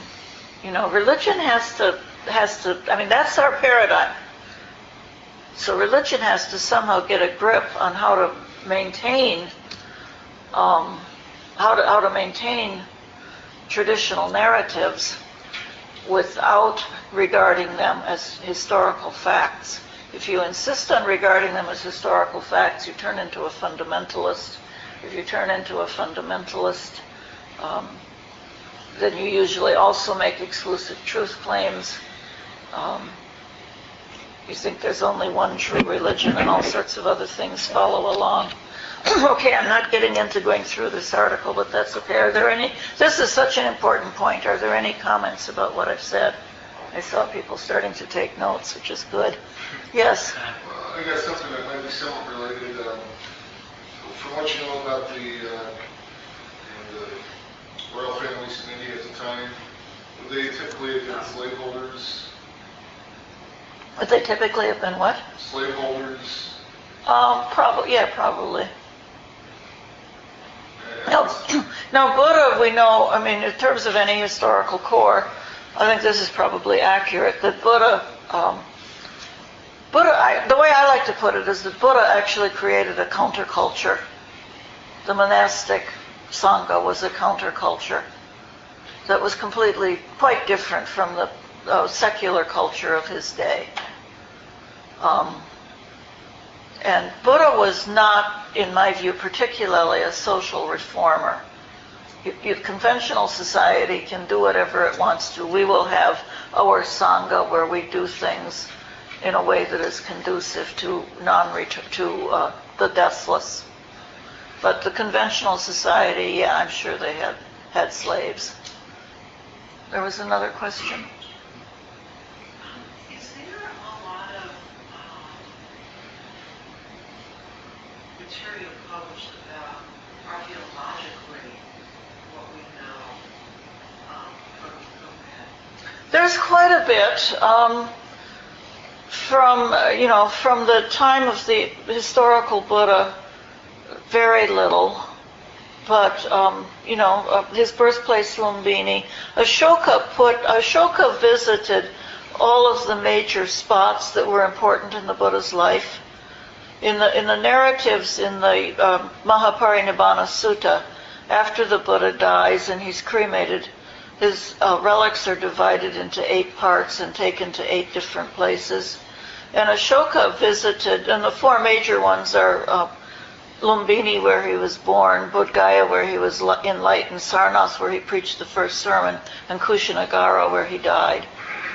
you know, religion has to has to. I mean, that's our paradigm. So religion has to somehow get a grip on how to maintain um, how to how to maintain traditional narratives without regarding them as historical facts. If you insist on regarding them as historical facts, you turn into a fundamentalist. If you turn into a fundamentalist, um, then you usually also make exclusive truth claims. Um, you think there's only one true religion and all sorts of other things follow along. okay, I'm not getting into going through this article, but that's okay. Are there any, this is such an important point. Are there any comments about what I've said? I saw people starting to take notes, which is good. Yes.
Well, I got something that might be somewhat related. Um, from what you know about the, uh, the royal families in India at the time, would they typically been slaveholders?
Would they typically have been what?
Slaveholders?
Um, probably, yeah, probably. Now, now, Buddha, we know, I mean, in terms of any historical core, I think this is probably accurate, that Buddha, um, Buddha, I, the way I like to put it is that Buddha actually created a counterculture. The monastic Sangha was a counterculture that was completely, quite different from the uh, secular culture of his day. Um, and Buddha was not, in my view, particularly a social reformer. You, conventional society can do whatever it wants to. We will have our sangha where we do things in a way that is conducive to non to uh, the deathless. But the conventional society, yeah, I'm sure they had had slaves. There was another question.
Is there a lot of um, material published about archaeologically what we know um, from?
There's quite a bit. Um, from, uh, you know, from the time of the historical Buddha, very little. But, um, you know, uh, his birthplace, Lumbini. Ashoka put, Ashoka visited all of the major spots that were important in the Buddha's life. In the, in the narratives in the um, Mahaparinibbana Sutta, after the Buddha dies and he's cremated, his uh, relics are divided into eight parts and taken to eight different places. And Ashoka visited, and the four major ones are uh, Lumbini, where he was born, Bodh Gaya, where he was enlightened, Sarnath, where he preached the first sermon, and Kushinagara, where he died.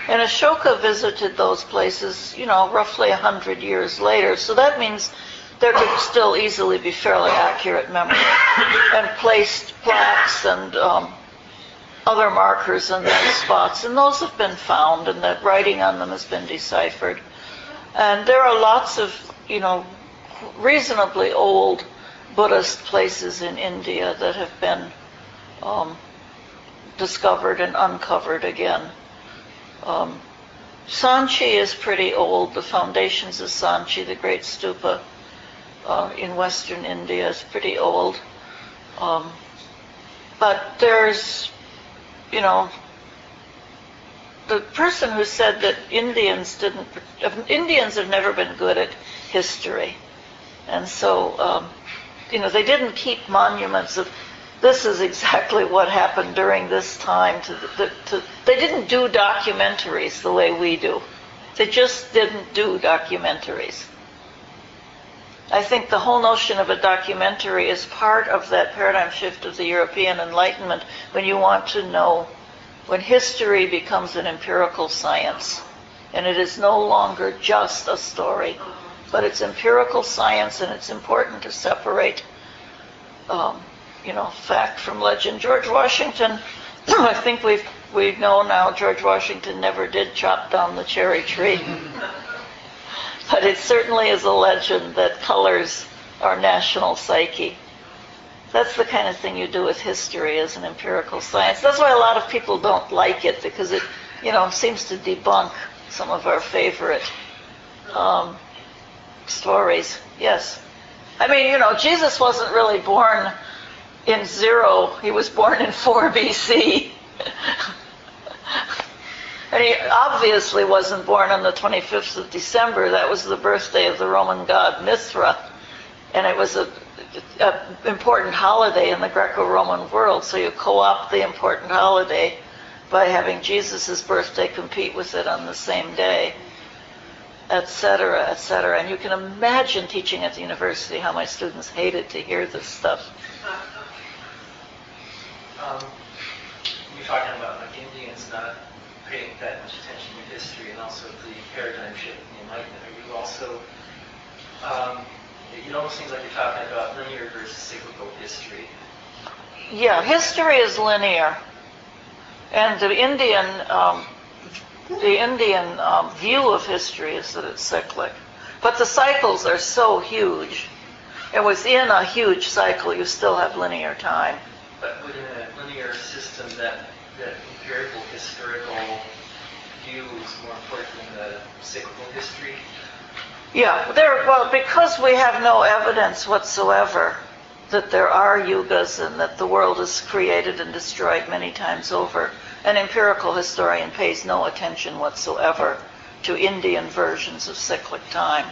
And Ashoka visited those places, you know, roughly a hundred years later. So that means there could still easily be fairly accurate memory, and placed plaques and um, other markers in those spots, and those have been found, and the writing on them has been deciphered. And there are lots of, you know, reasonably old Buddhist places in India that have been um, discovered and uncovered again. Um, Sanchi is pretty old. The foundations of Sanchi, the great stupa uh, in western India, is pretty old. Um, but there's, you know, the person who said that Indians didn't, Indians have never been good at history. And so, um, you know, they didn't keep monuments of, this is exactly what happened during this time. To the, to, they didn't do documentaries the way we do. They just didn't do documentaries. I think the whole notion of a documentary is part of that paradigm shift of the European Enlightenment when you want to know, when history becomes an empirical science. And it is no longer just a story, but it's empirical science and it's important to separate, um, you know, fact from legend. George Washington, I think we've, we know now George Washington never did chop down the cherry tree. but it certainly is a legend that colors our national psyche. That's the kind of thing you do with history as an empirical science. That's why a lot of people don't like it because it, you know, seems to debunk some of our favorite um, stories. Yes. I mean, you know, Jesus wasn't really born in zero. He was born in 4 BC. And he obviously wasn't born on the 25th of December. That was the birthday of the Roman god Mithra. And it was an important holiday in the Greco-Roman world. So you co-opt the important holiday by having Jesus' birthday compete with it on the same day, etc., etc. And you can imagine teaching at the university how my students hated to hear this stuff.
Um, you're talking about like Indians not paying that much attention to history and also the paradigm shift in the Enlightenment. Are you also, um, it almost seems like you're talking about linear versus cyclical history.
Yeah, history is linear. And the Indian, um, the Indian um, view of history is that it's cyclic. But the cycles are so huge. And within a huge cycle, you still have linear time.
But within a linear system, that, that empirical historical view is more important than the cyclical history.
Yeah, there. Well, because we have no evidence whatsoever that there are yugas and that the world is created and destroyed many times over, an empirical historian pays no attention whatsoever to Indian versions of cyclic time.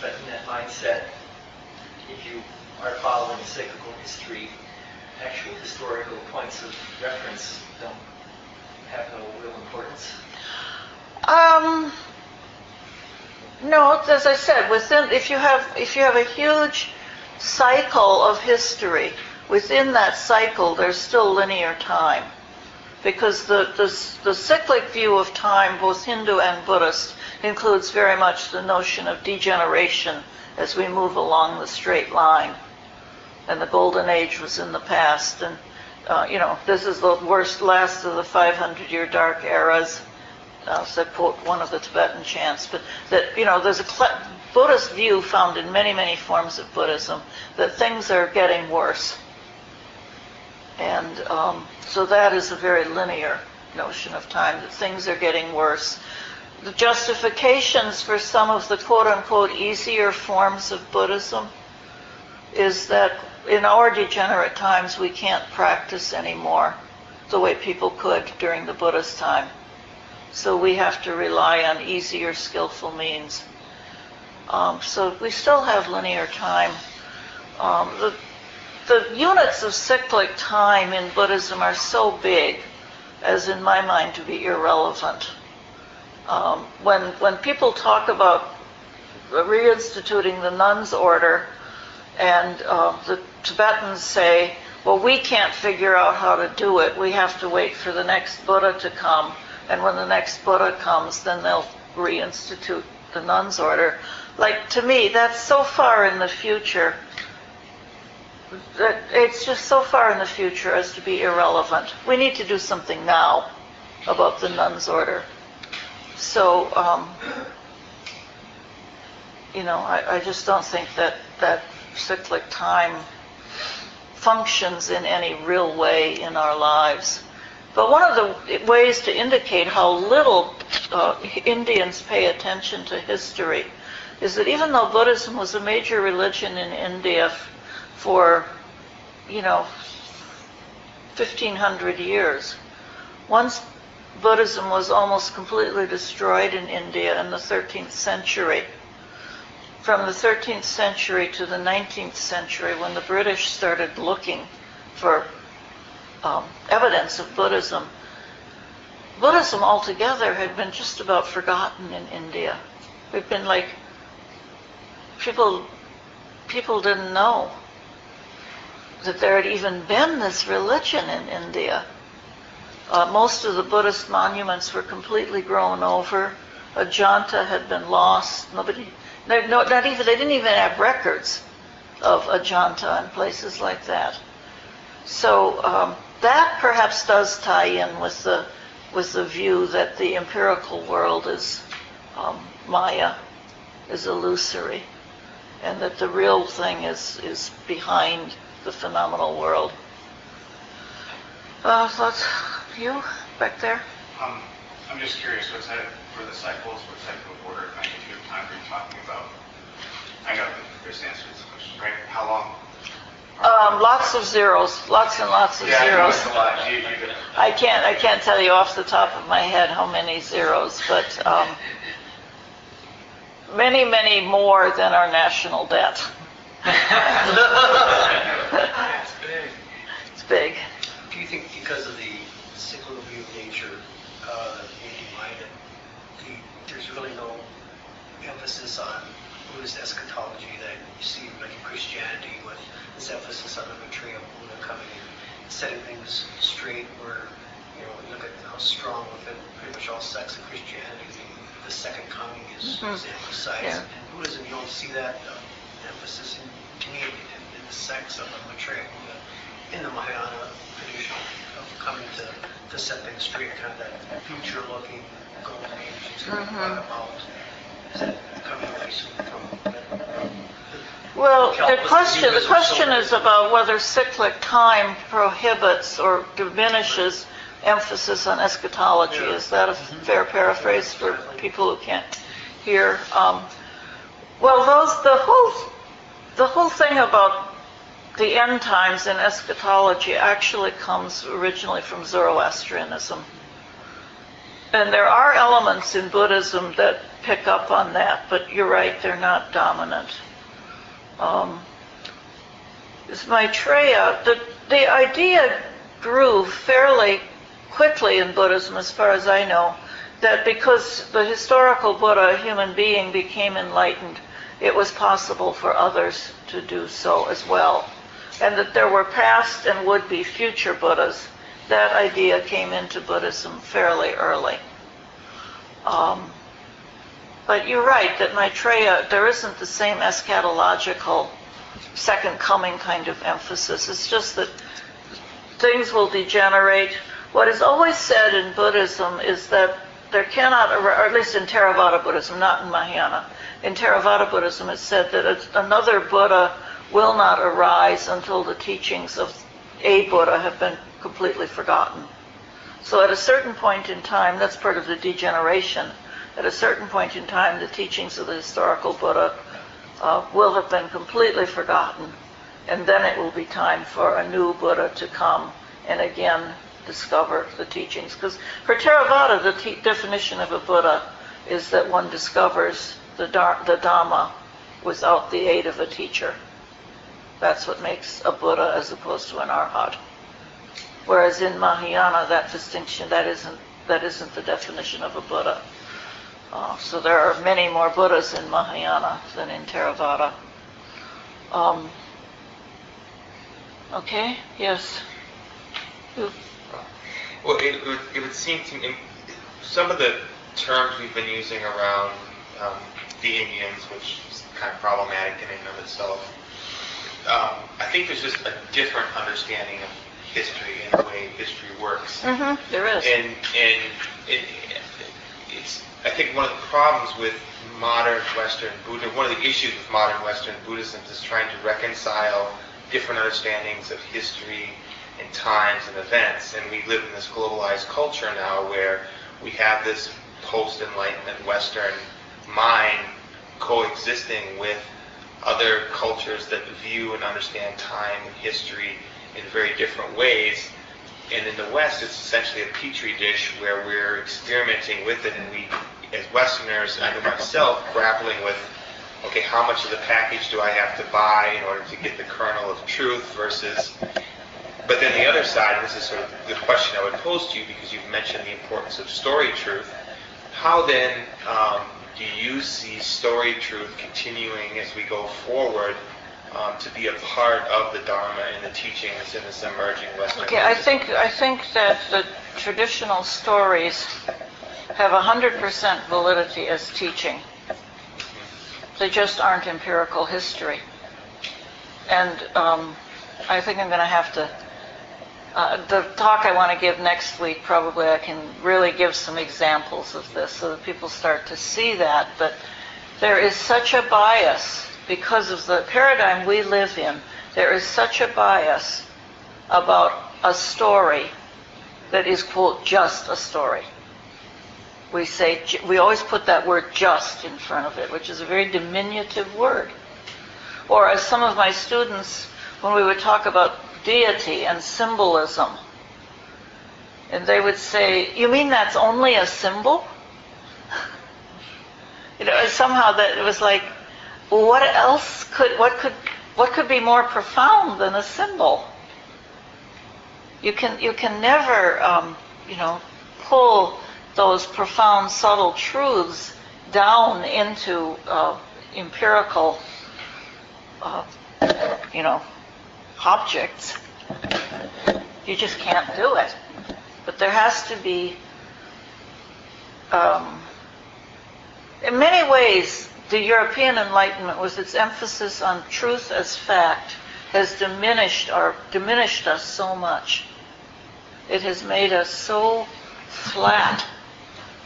But in that mindset, if you are following cyclical history, actual historical points of reference don't have no real importance.
Um, no, as I said, within if you have if you have a huge cycle of history, within that cycle there's still linear time. Because the, the, the cyclic view of time, both Hindu and Buddhist, includes very much the notion of degeneration as we move along the straight line. And the golden age was in the past, and uh, you know this is the worst, last of the 500-year dark eras. Uh, so quote one of the Tibetan chants, but that you know there's a cl- Buddhist view found in many many forms of Buddhism that things are getting worse, and um, so that is a very linear notion of time that things are getting worse. The justifications for some of the quote unquote easier forms of Buddhism is that in our degenerate times we can't practice anymore the way people could during the Buddha's time. So we have to rely on easier, skillful means. Um, so we still have linear time. Um, the, the units of cyclic time in Buddhism are so big as in my mind to be irrelevant. Um, when, when people talk about reinstituting the nuns order and uh, the Tibetans say, well, we can't figure out how to do it. We have to wait for the next Buddha to come. And when the next Buddha comes, then they'll reinstitute the nuns order. Like, to me, that's so far in the future that it's just so far in the future as to be irrelevant. We need to do something now about the nuns order. So, um, you know, I, I just don't think that that cyclic time functions in any real way in our lives. But one of the ways to indicate how little uh, Indians pay attention to history is that even though Buddhism was a major religion in India for, you know, 1500 years, once Buddhism was almost completely destroyed in India in the 13th century. From the 13th century to the 19th century, when the British started looking for um, evidence of Buddhism, Buddhism altogether had been just about forgotten in India. We've been like, people, people didn't know that there had even been this religion in India. Uh, most of the Buddhist monuments were completely grown over. Ajanta had been lost. Nobody, no, not even, they didn't even have records of Ajanta and places like that. So um, that perhaps does tie in with the with the view that the empirical world is um, Maya, is illusory, and that the real thing is is behind the phenomenal world. Uh, that's you back there.
Um, I'm just curious, what's that for the cycles? What type of order time are you talking about? I know that Chris answered this question, right? How long?
Um, lots of zeros, lots and lots of
Yeah, I know
zeros.
it's a lot. You, you,
I can't I can't tell you off the top of my head how many zeros, but um, many many more than our national debt.
it's big.
It's big.
Do you think because of the cyclical view of nature, uh, maybe why that the, there's really no emphasis on Buddhist eschatology that you see like in Christianity with this emphasis on the Maitreya Buddha coming and setting things straight where, you know, you look at how strong within pretty much all sects of Christianity, the, the second coming is,
Mhm.
is emphasized.
Yeah.
In Buddhism, you don't see that uh, emphasis in, in, in the sects of the Maitreya Buddha in the Mahayana tradition of coming to, to set things straight, kind of that future-looking golden age is kind of
Mhm.
about.
Well, the question the question is about whether cyclic time prohibits or diminishes emphasis on eschatology. Is that a fair paraphrase for people who can't hear? Um, well, those the whole the whole thing about the end times in eschatology actually comes originally from Zoroastrianism. And there are elements in Buddhism that pick up on that, but you're right, they're not dominant. Um, is Maitreya, the, the idea grew fairly quickly in Buddhism, as far as I know, that because the historical Buddha, a human being, became enlightened, it was possible for others to do so as well. And that there were past and would be future Buddhas. That idea came into Buddhism fairly early. Um, but you're right that Maitreya, there isn't the same eschatological second coming kind of emphasis. It's just that things will degenerate. What is always said in Buddhism is that there cannot, or at least in Theravada Buddhism, not in Mahayana, in Theravada Buddhism it's said that another Buddha will not arise until the teachings of a Buddha have been completely forgotten. So at a certain point in time, that's part of the degeneration. At a certain point in time, the teachings of the historical Buddha uh, will have been completely forgotten, and then it will be time for a new Buddha to come and again discover the teachings. Because for Theravada, the te- definition of a Buddha is that one discovers the, Dar- the Dhamma without the aid of a teacher. That's what makes a Buddha as opposed to an Arhat. Whereas in Mahayana, that distinction, that isn't, that isn't the definition of a Buddha. Uh, so there are many more Buddhas in Mahayana than in Theravada. Um, okay, yes.
Well, it, it, would, it would seem to me, some of the terms we've been using around um, the Indians, which is kind of problematic in and of itself, um, I think there's just a different understanding of history and the way history works.
Mhm, there is.
And and it, it's I think one of the problems with modern Western Buddha, one of the issues with modern Western Buddhism is trying to reconcile different understandings of history and times and events. And we live in this globalized culture now where we have this post-enlightenment Western mind coexisting with other cultures that view and understand time and history in very different ways. And in the West, it's essentially a petri dish where we're experimenting with it, and we, as Westerners, I know myself, grappling with, okay, how much of the package do I have to buy in order to get the kernel of truth versus But then the other side, this is sort of the question I would pose to you because you've mentioned the importance of story truth. How then um, do you see story truth continuing as we go forward um, to be a part of the Dharma and the teachings in this emerging Western?
Okay, I think, I think that the traditional stories have 100% validity as teaching. They just aren't empirical history. And um, I think I'm going to have to, uh, the talk I want to give next week, probably I can really give some examples of this so that people start to see that. But there is such a bias because of the paradigm we live in. There is such a bias about a story that is, quote, just a story. We say, we always put that word just in front of it, which is a very diminutive word. Or as some of my students, when we would talk about deity and symbolism, and they would say, you mean that's only a symbol? You know, somehow that it was like, what else could, what could, what could be more profound than a symbol? You can, you can never, um, you know, pull those profound, subtle truths down into uh, empirical, uh, you know, objects. You just can't do it. But there has to be, um, in many ways, the European Enlightenment, with its emphasis on truth as fact, has diminished our diminished us so much. It has made us so flat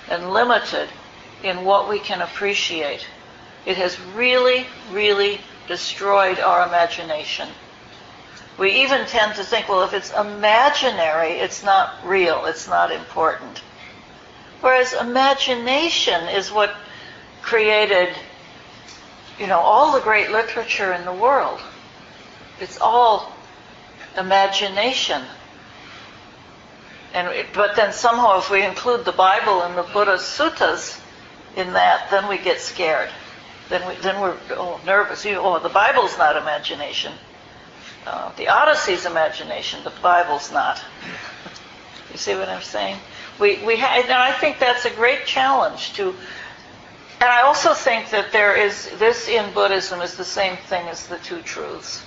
and limited in what we can appreciate. It has really, really destroyed our imagination. We even tend to think, well, if it's imaginary, it's not real, it's not important. Whereas imagination is what created, you know, all the great literature in the world. It's all imagination. And it, but then somehow, if we include the Bible and the Buddha's suttas in that, then we get scared. Then we then we're oh, nervous. You, oh, the Bible's not imagination. Uh, the Odyssey's imagination. The Bible's not. you see what I'm saying? We we ha- and I think that's a great challenge to. And I also think that there is this in Buddhism is the same thing as the two truths.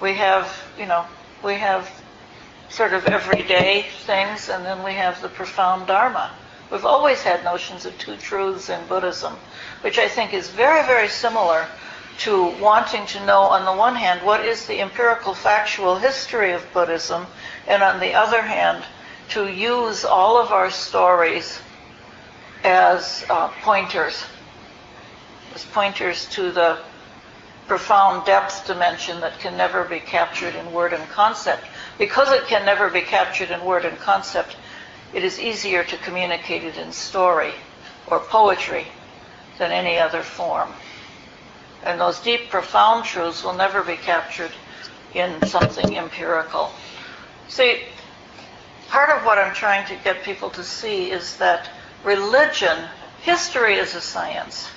We have, you know, we have sort of everyday things, and then we have the profound Dharma. We've always had notions of two truths in Buddhism, which I think is very, very similar to wanting to know, on the one hand, what is the empirical factual history of Buddhism, and on the other hand, to use all of our stories as uh, pointers, as pointers to the profound depth dimension that can never be captured in word and concept. Because it can never be captured in word and concept, it is easier to communicate it in story or poetry than any other form. And those deep, profound truths will never be captured in something empirical. See, part of what I'm trying to get people to see is that religion, history is a science.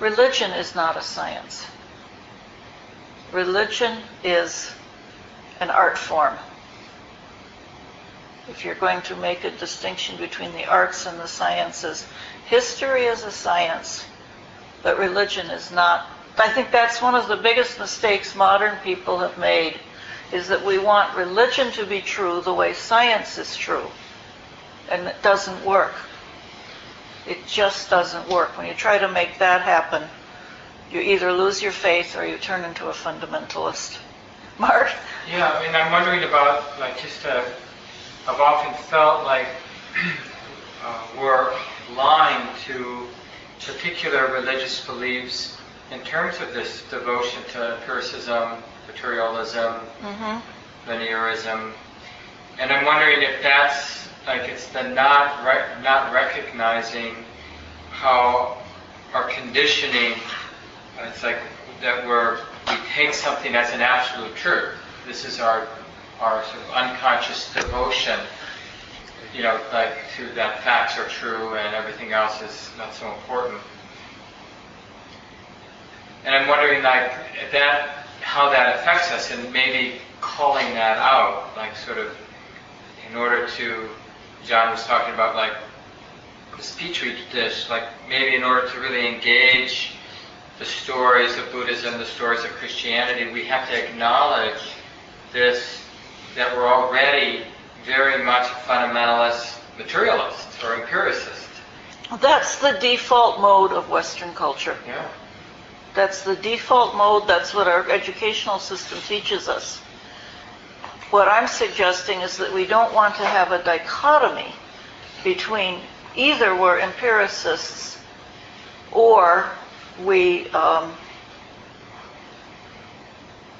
Religion is not a science. Religion is an art form. If you're going to make a distinction between the arts and the sciences, history is a science, but religion is not. I think that's one of the biggest mistakes modern people have made is that we want religion to be true the way science is true. And it doesn't work. It just doesn't work. When you try to make that happen, you either lose your faith or you turn into a fundamentalist. Mark?
Yeah, I mean, I'm wondering about, like, just, uh, I've often felt like uh, we're blind to particular religious beliefs in terms of this devotion to empiricism, materialism,
Mm-hmm.
linearism, and I'm wondering if that's like it's the not re- not recognizing how our conditioning. uh, It's like that we're we take something as an absolute truth. This is our our sort of unconscious devotion. You know, like to that facts are true and everything else is not so important. And I'm wondering, like, that, how that affects us, and maybe calling that out, like sort of in order to, John was talking about like this petri dish, like maybe in order to really engage the stories of Buddhism, the stories of Christianity, we have to acknowledge this, that we're already very much fundamentalist materialists or empiricists.
That's the default mode of Western culture.
Yeah.
That's the default mode. That's what our educational system teaches us. What I'm suggesting is that we don't want to have a dichotomy between either we're empiricists or we um,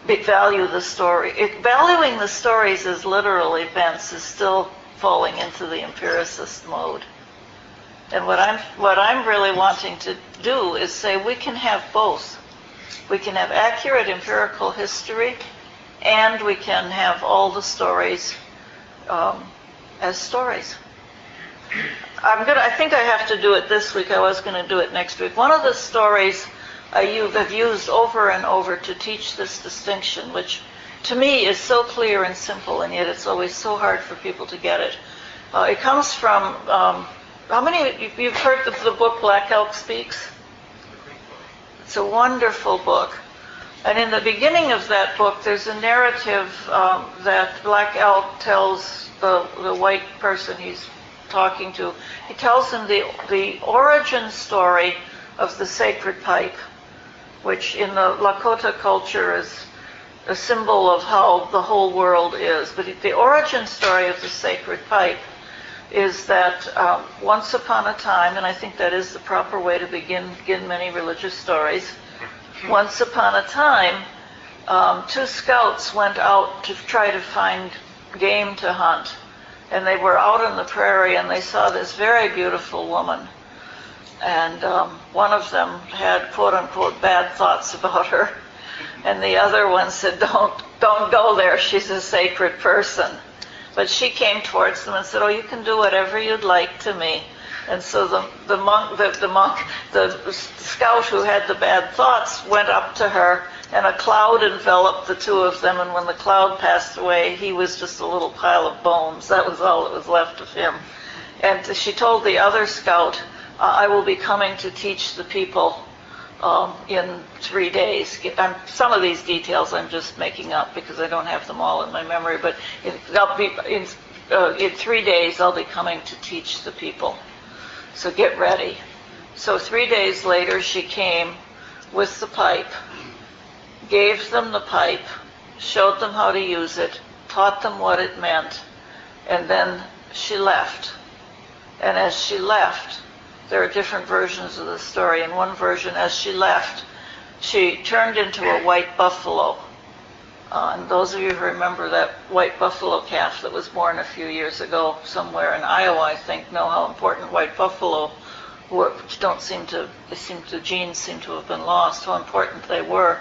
value the story. It, valuing the stories as literal events is still falling into the empiricist mode. And what I'm what I'm really wanting to do is say we can have both. We can have accurate empirical history, and we can have all the stories um, as stories. I'm gonna. I think I have to do it this week. I was going to do it next week. One of the stories I u- have used over and over to teach this distinction, which to me is so clear and simple, and yet it's always so hard for people to get it. Uh, it comes from. Um, how many you you've heard of the book Black Elk Speaks? It's a wonderful book. And in the beginning of that book, there's a narrative um, that Black Elk tells the, the white person he's talking to. He tells him the, the origin story of the sacred pipe, which in the Lakota culture is a symbol of how the whole world is. But the origin story of the sacred pipe is that um, once upon a time, and I think that is the proper way to begin, begin many religious stories, once upon a time, um, two scouts went out to try to find game to hunt. And they were out on the prairie and they saw this very beautiful woman. And um, one of them had quote unquote bad thoughts about her. And the other one said, don't, don't go there. She's a sacred person. But she came towards them and said, "Oh, you can do whatever you'd like to me." And so the the monk, the, the monk, the scout who had the bad thoughts went up to her, and a cloud enveloped the two of them. And when the cloud passed away, he was just a little pile of bones. That was all that was left of him. And she told the other scout, "I will be coming to teach the people." Um, in three days. I'm, some of these details I'm just making up because I don't have them all in my memory, but in, be, in, uh, in three days I'll be coming to teach the people. So get ready. So three days later she came with the pipe, gave them the pipe, showed them how to use it, taught them what it meant, and then she left. And as she left, there are different versions of the story. In one version, as she left, she turned into a white buffalo. Uh, and those of you who remember that white buffalo calf that was born a few years ago somewhere in Iowa, I think, know how important white buffalo were, which don't seem to, they seem to, genes seem to have been lost, how important they were.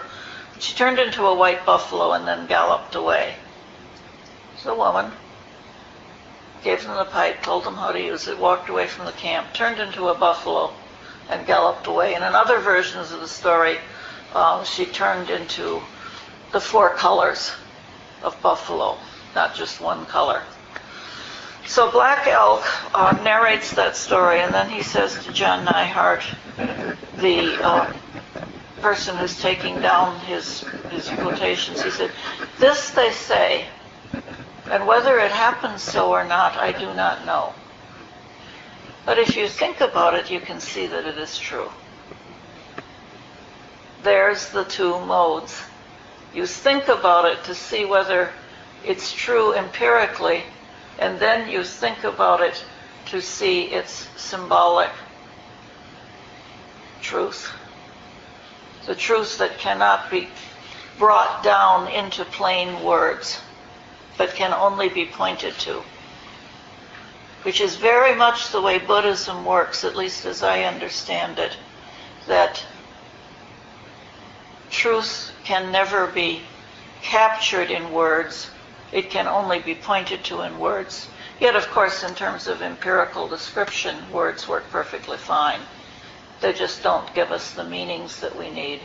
She turned into a white buffalo and then galloped away. It's a woman gave them the pipe, told them how to use it, walked away from the camp, turned into a buffalo, and galloped away. And in other versions of the story, uh, she turned into the four colors of buffalo, not just one color. So Black Elk uh, narrates that story, and then he says to John Neihardt, the uh, person who's taking down his, his quotations, he said, This they say, and whether it happens so or not, I do not know. But if you think about it, you can see that it is true. There's the two modes. You think about it to see whether it's true empirically, and then you think about it to see its symbolic truth. The truth that cannot be brought down into plain words but can only be pointed to, which is very much the way Buddhism works, at least as I understand it, that truth can never be captured in words, it can only be pointed to in words. Yet, of course, in terms of empirical description, words work perfectly fine. They just don't give us the meanings that we need.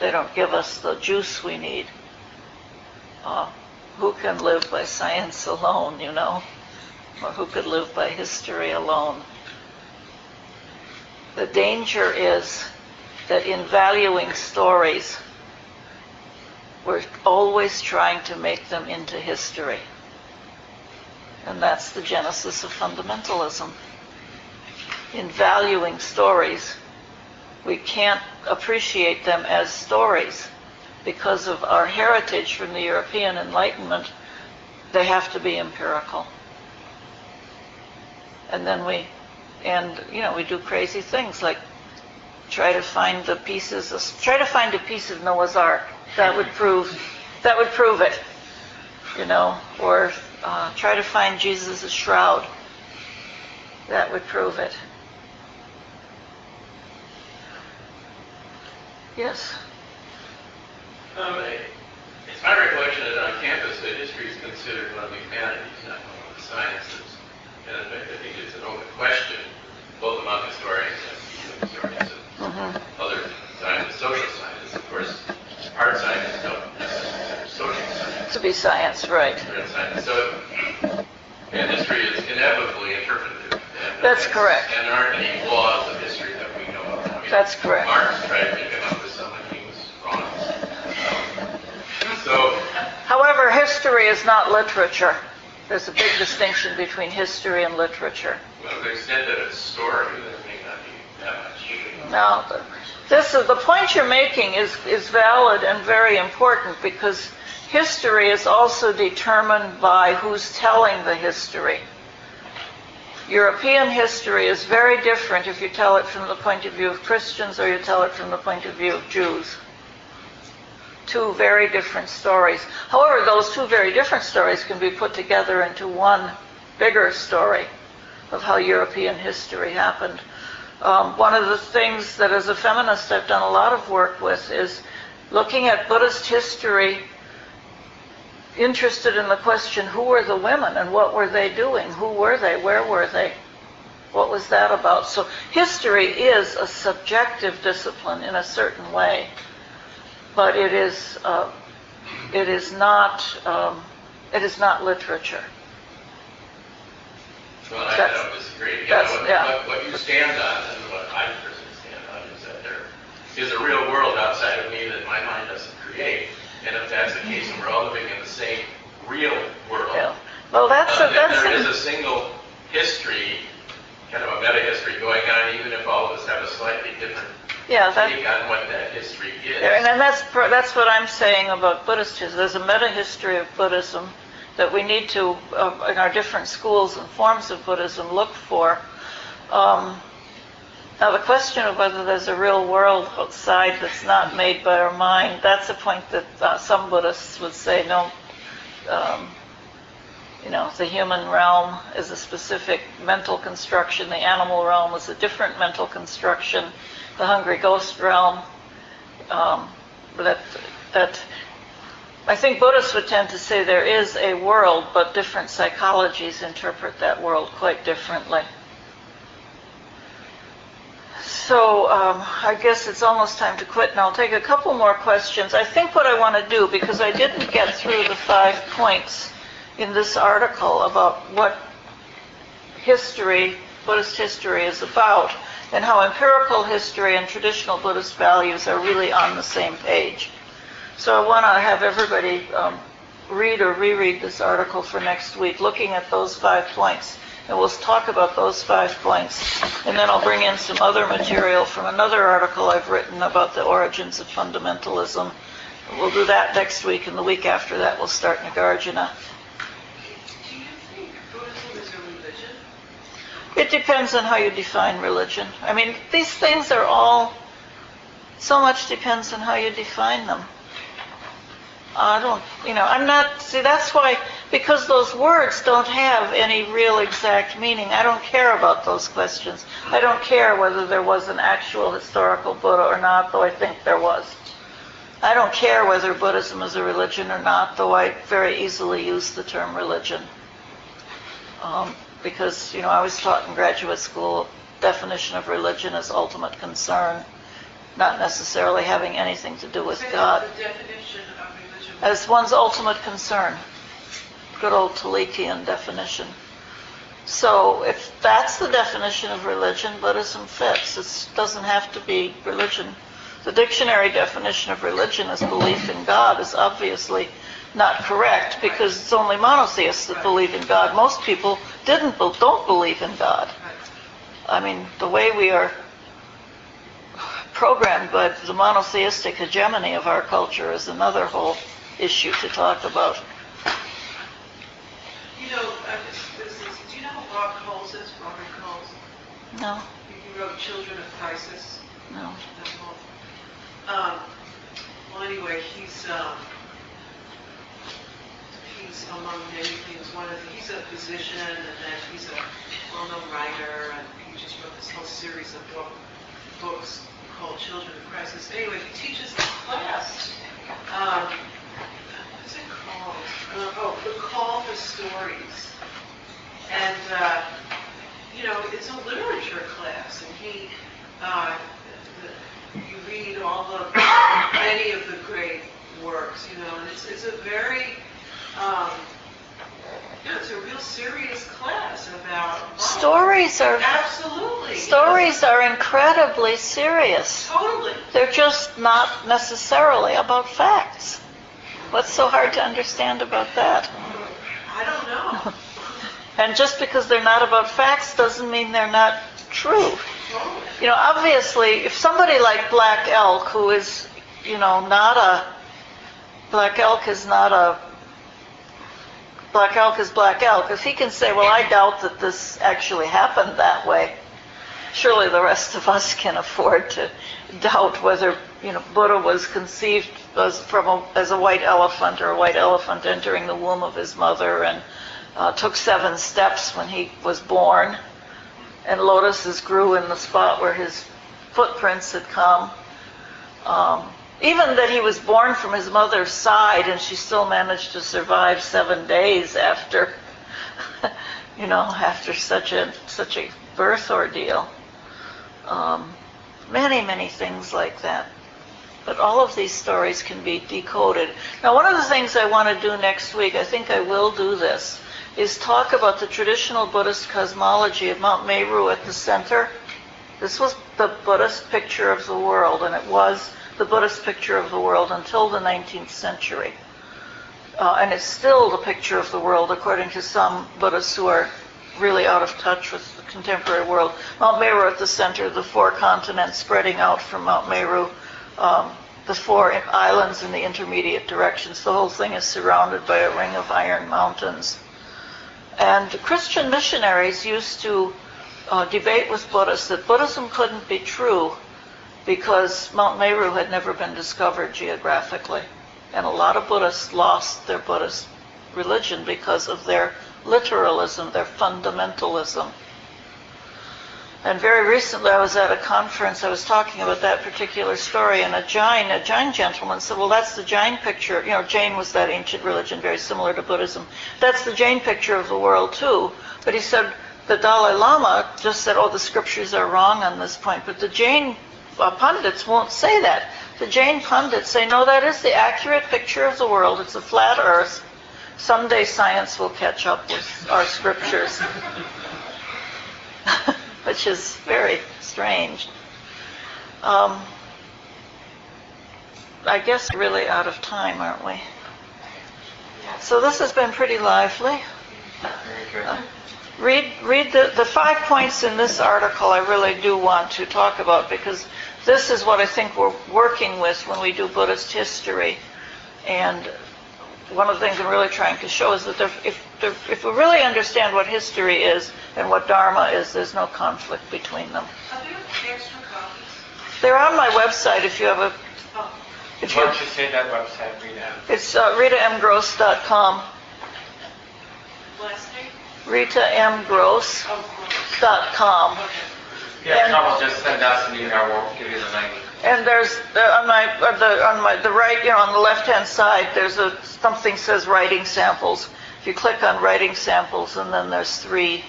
They don't give us the juice we need. Uh, who can live by science alone, you know? Or who could live by history alone? The danger is that in valuing stories, we're always trying to make them into history. And that's the genesis of fundamentalism. In valuing stories, we can't appreciate them as stories because of our heritage from the European Enlightenment. They have to be empirical. And then we, and you know, we do crazy things like try to find the pieces, try to find a piece of Noah's Ark. That would prove, that would prove it, you know, or uh, try to find Jesus' shroud. That would prove it. Yes.
Um, it's my recollection that on campus that history is considered one of the humanities, not one of the sciences. And I think it's an open question, both among historians and historians and
Mm-hmm.
other sciences, social sciences. Of course, hard sciences don't social science.
To be science, right.
science. So, and history is inevitably interpretative. And, uh,
That's correct.
And there aren't any laws of history that we know of. I mean,
That's correct.
Marx tried to come up with someone he was wrong. Um, so,
However, history is not literature. There's a big distinction between history and literature.
well, to the extent that it's story, there may not be that much.
Now, this is, the point you're making is, is valid and very important because history is also determined by who's telling the history. European history is very different if you tell it from the point of view of Christians or you tell it from the point of view of Jews. Two very different stories. However, those two very different stories can be put together into one bigger story of how European history happened. Um, one of the things that as a feminist I've done a lot of work with is looking at Buddhist history, interested in the question who were the women and what were they doing? Who were they? Where were they? What was that about? So history is a subjective discipline in a certain way, but it is uh, it is not um, it is not literature.
Well, I,
That's-
don't disagree. You
that's-
what,
yeah.
what, what you stand on and what I personally stand on is that there is a real world outside of me that my mind doesn't create. And if that's the case, and we're all living in the same real world,
Yeah. Well, that's
uh,
a,
then there is
a,
single history, kind of a meta history going on, even if all of us have a slightly different
yeah that.
take on what that history is.
And that's pr- that's what I'm saying about Buddhist history. There's a meta history of Buddhism that we need to, uh, in our different schools and forms of Buddhism, look for. Um, now, the question of whether there's a real world outside that's not made by our mind, that's a point that uh, some Buddhists would say, no, um, you know, the human realm is a specific mental construction, the animal realm is a different mental construction, the hungry ghost realm um, that that I think Buddhists would tend to say there is a world, but different psychologies interpret that world quite differently. So um, I guess it's almost time to quit, and I'll take a couple more questions. I think what I want to do, because I didn't get through the five points in this article about what history, Buddhist history is about, and how empirical history and traditional Buddhist values are really on the same page. So I want to have everybody um, read or reread this article for next week, looking at those five points. And we'll talk about those five points. And then I'll bring in some other material from another article I've written about the origins of fundamentalism. We'll do that next week, and the week after that we'll start Nagarjuna. It depends on how you define religion. I mean, these things are all, so much depends on how you define them. I don't, you know, I'm not, see, that's why, because those words don't have any real exact meaning, I don't care about those questions. I don't care whether there was an actual historical Buddha or not, though I think there was. I don't care whether Buddhism is a religion or not, though I very easily use the term religion. Um, because, you know, I was taught in graduate school definition of religion is ultimate concern, not necessarily having anything to do with God.
The definition of religion.
As one's ultimate concern. good old Tillichian definition. So if that's the definition of religion, Buddhism fits. It doesn't have to be religion. The dictionary definition of religion as belief in God is obviously not correct because it's only monotheists that believe in God. Most people didn't don't believe in God. I mean, the way we are programmed by the monotheistic hegemony of our culture is another whole issue to talk about.
You know, I just, this is, do you know who Bob Coles is, Robert Coles?
No,
He wrote Children of Crisis.
no.
Um, well, anyway, he's, um, he's among many things, one of, the- he's a physician, and then he's a well-known writer, and he just wrote this whole series of book, books called Children of Crisis. Anyway, he teaches this class, um, what's it called? Uh, oh, The Call for Stories. And, uh, you know, it's a literature class, and he, uh, the- you read all the, many of the great works, you know, and it's, it's a very, um, you know, it's a real serious class about.
Stories are
Absolutely.
stories are incredibly serious.
Totally.
They're just not necessarily about facts. What's so hard to understand about that?
I don't know.
And just because they're not about facts doesn't mean they're not true. You know, obviously, if somebody like Black Elk, who is, you know, not a, Black Elk is not a, Black Elk is Black Elk, if he can say, well, I doubt that this actually happened that way, surely the rest of us can afford to doubt whether, you know, Buddha was conceived as, from a, as a white elephant or a white elephant entering the womb of his mother and uh, took seven steps when he was born and lotuses grew in the spot where his footprints had come. Um, even that he was born from his mother's side and she still managed to survive seven days after, you know, after such a such a birth ordeal. Um, many, many things like that. But all of these stories can be decoded. Now, one of the things I want to do next week, I think I will do this, is talk about the traditional Buddhist cosmology of Mount Meru at the center. This was the Buddhist picture of the world, and it was the Buddhist picture of the world until the 19th century. Uh, and it's still the picture of the world, according to some Buddhists who are really out of touch with the contemporary world. Mount Meru at the center, the four continents spreading out from Mount Meru, um, the four islands in the intermediate directions. The whole thing is surrounded by a ring of iron mountains. And Christian missionaries used to uh, debate with Buddhists that Buddhism couldn't be true because Mount Meru had never been discovered geographically. And a lot of Buddhists lost their Buddhist religion because of their literalism, their fundamentalism. And very recently I was at a conference, I was talking about that particular story, and a Jain, a Jain gentleman said, well, that's the Jain picture. You know, Jain was that ancient religion, very similar to Buddhism. That's the Jain picture of the world, too. But he said, the Dalai Lama just said, oh, the scriptures are wrong on this point. But the Jain uh, pundits won't say that. The Jain pundits say, no, that is the accurate picture of the world. It's a flat earth. Someday science will catch up with our scriptures. Which is very strange. Um, I guess we're really out of time, aren't we? So this has been pretty lively.
Good.
Read, read the, the five points in this article I really do want to talk about because this is what I think we're working with when we do Buddhist history. And one of the things I'm really trying to show is that there, if, there, if we really understand what history is and what Dharma is, there's no conflict between them.
Are there extra copies?
They're on my website if you have a,
Oh,
if
Why don't you say that website, Rita?
it's uh, ritamgross.com,
last name?
ritamgross.com.
Oh, gross. Okay.
Yeah,
And-
Tom will just send us an email, we'll give you the link.
And there's uh, on my uh, the on my the right, you know, on the left-hand side, there's a something says writing samples. If you click on writing samples, and then there's three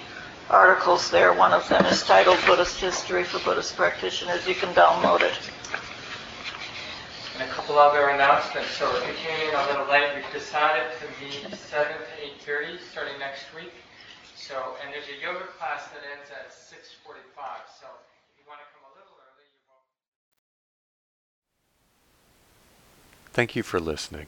articles there. One of them is titled Buddhist History for Buddhist Practitioners. You can download it.
And a couple
couple other announcements. So if you came in a little late, we've decided to meet 7 to 8.30 starting next week. So, and there's a yoga class that ends at 6.45. So if you want to come a little early, you're welcome.
Thank you for listening.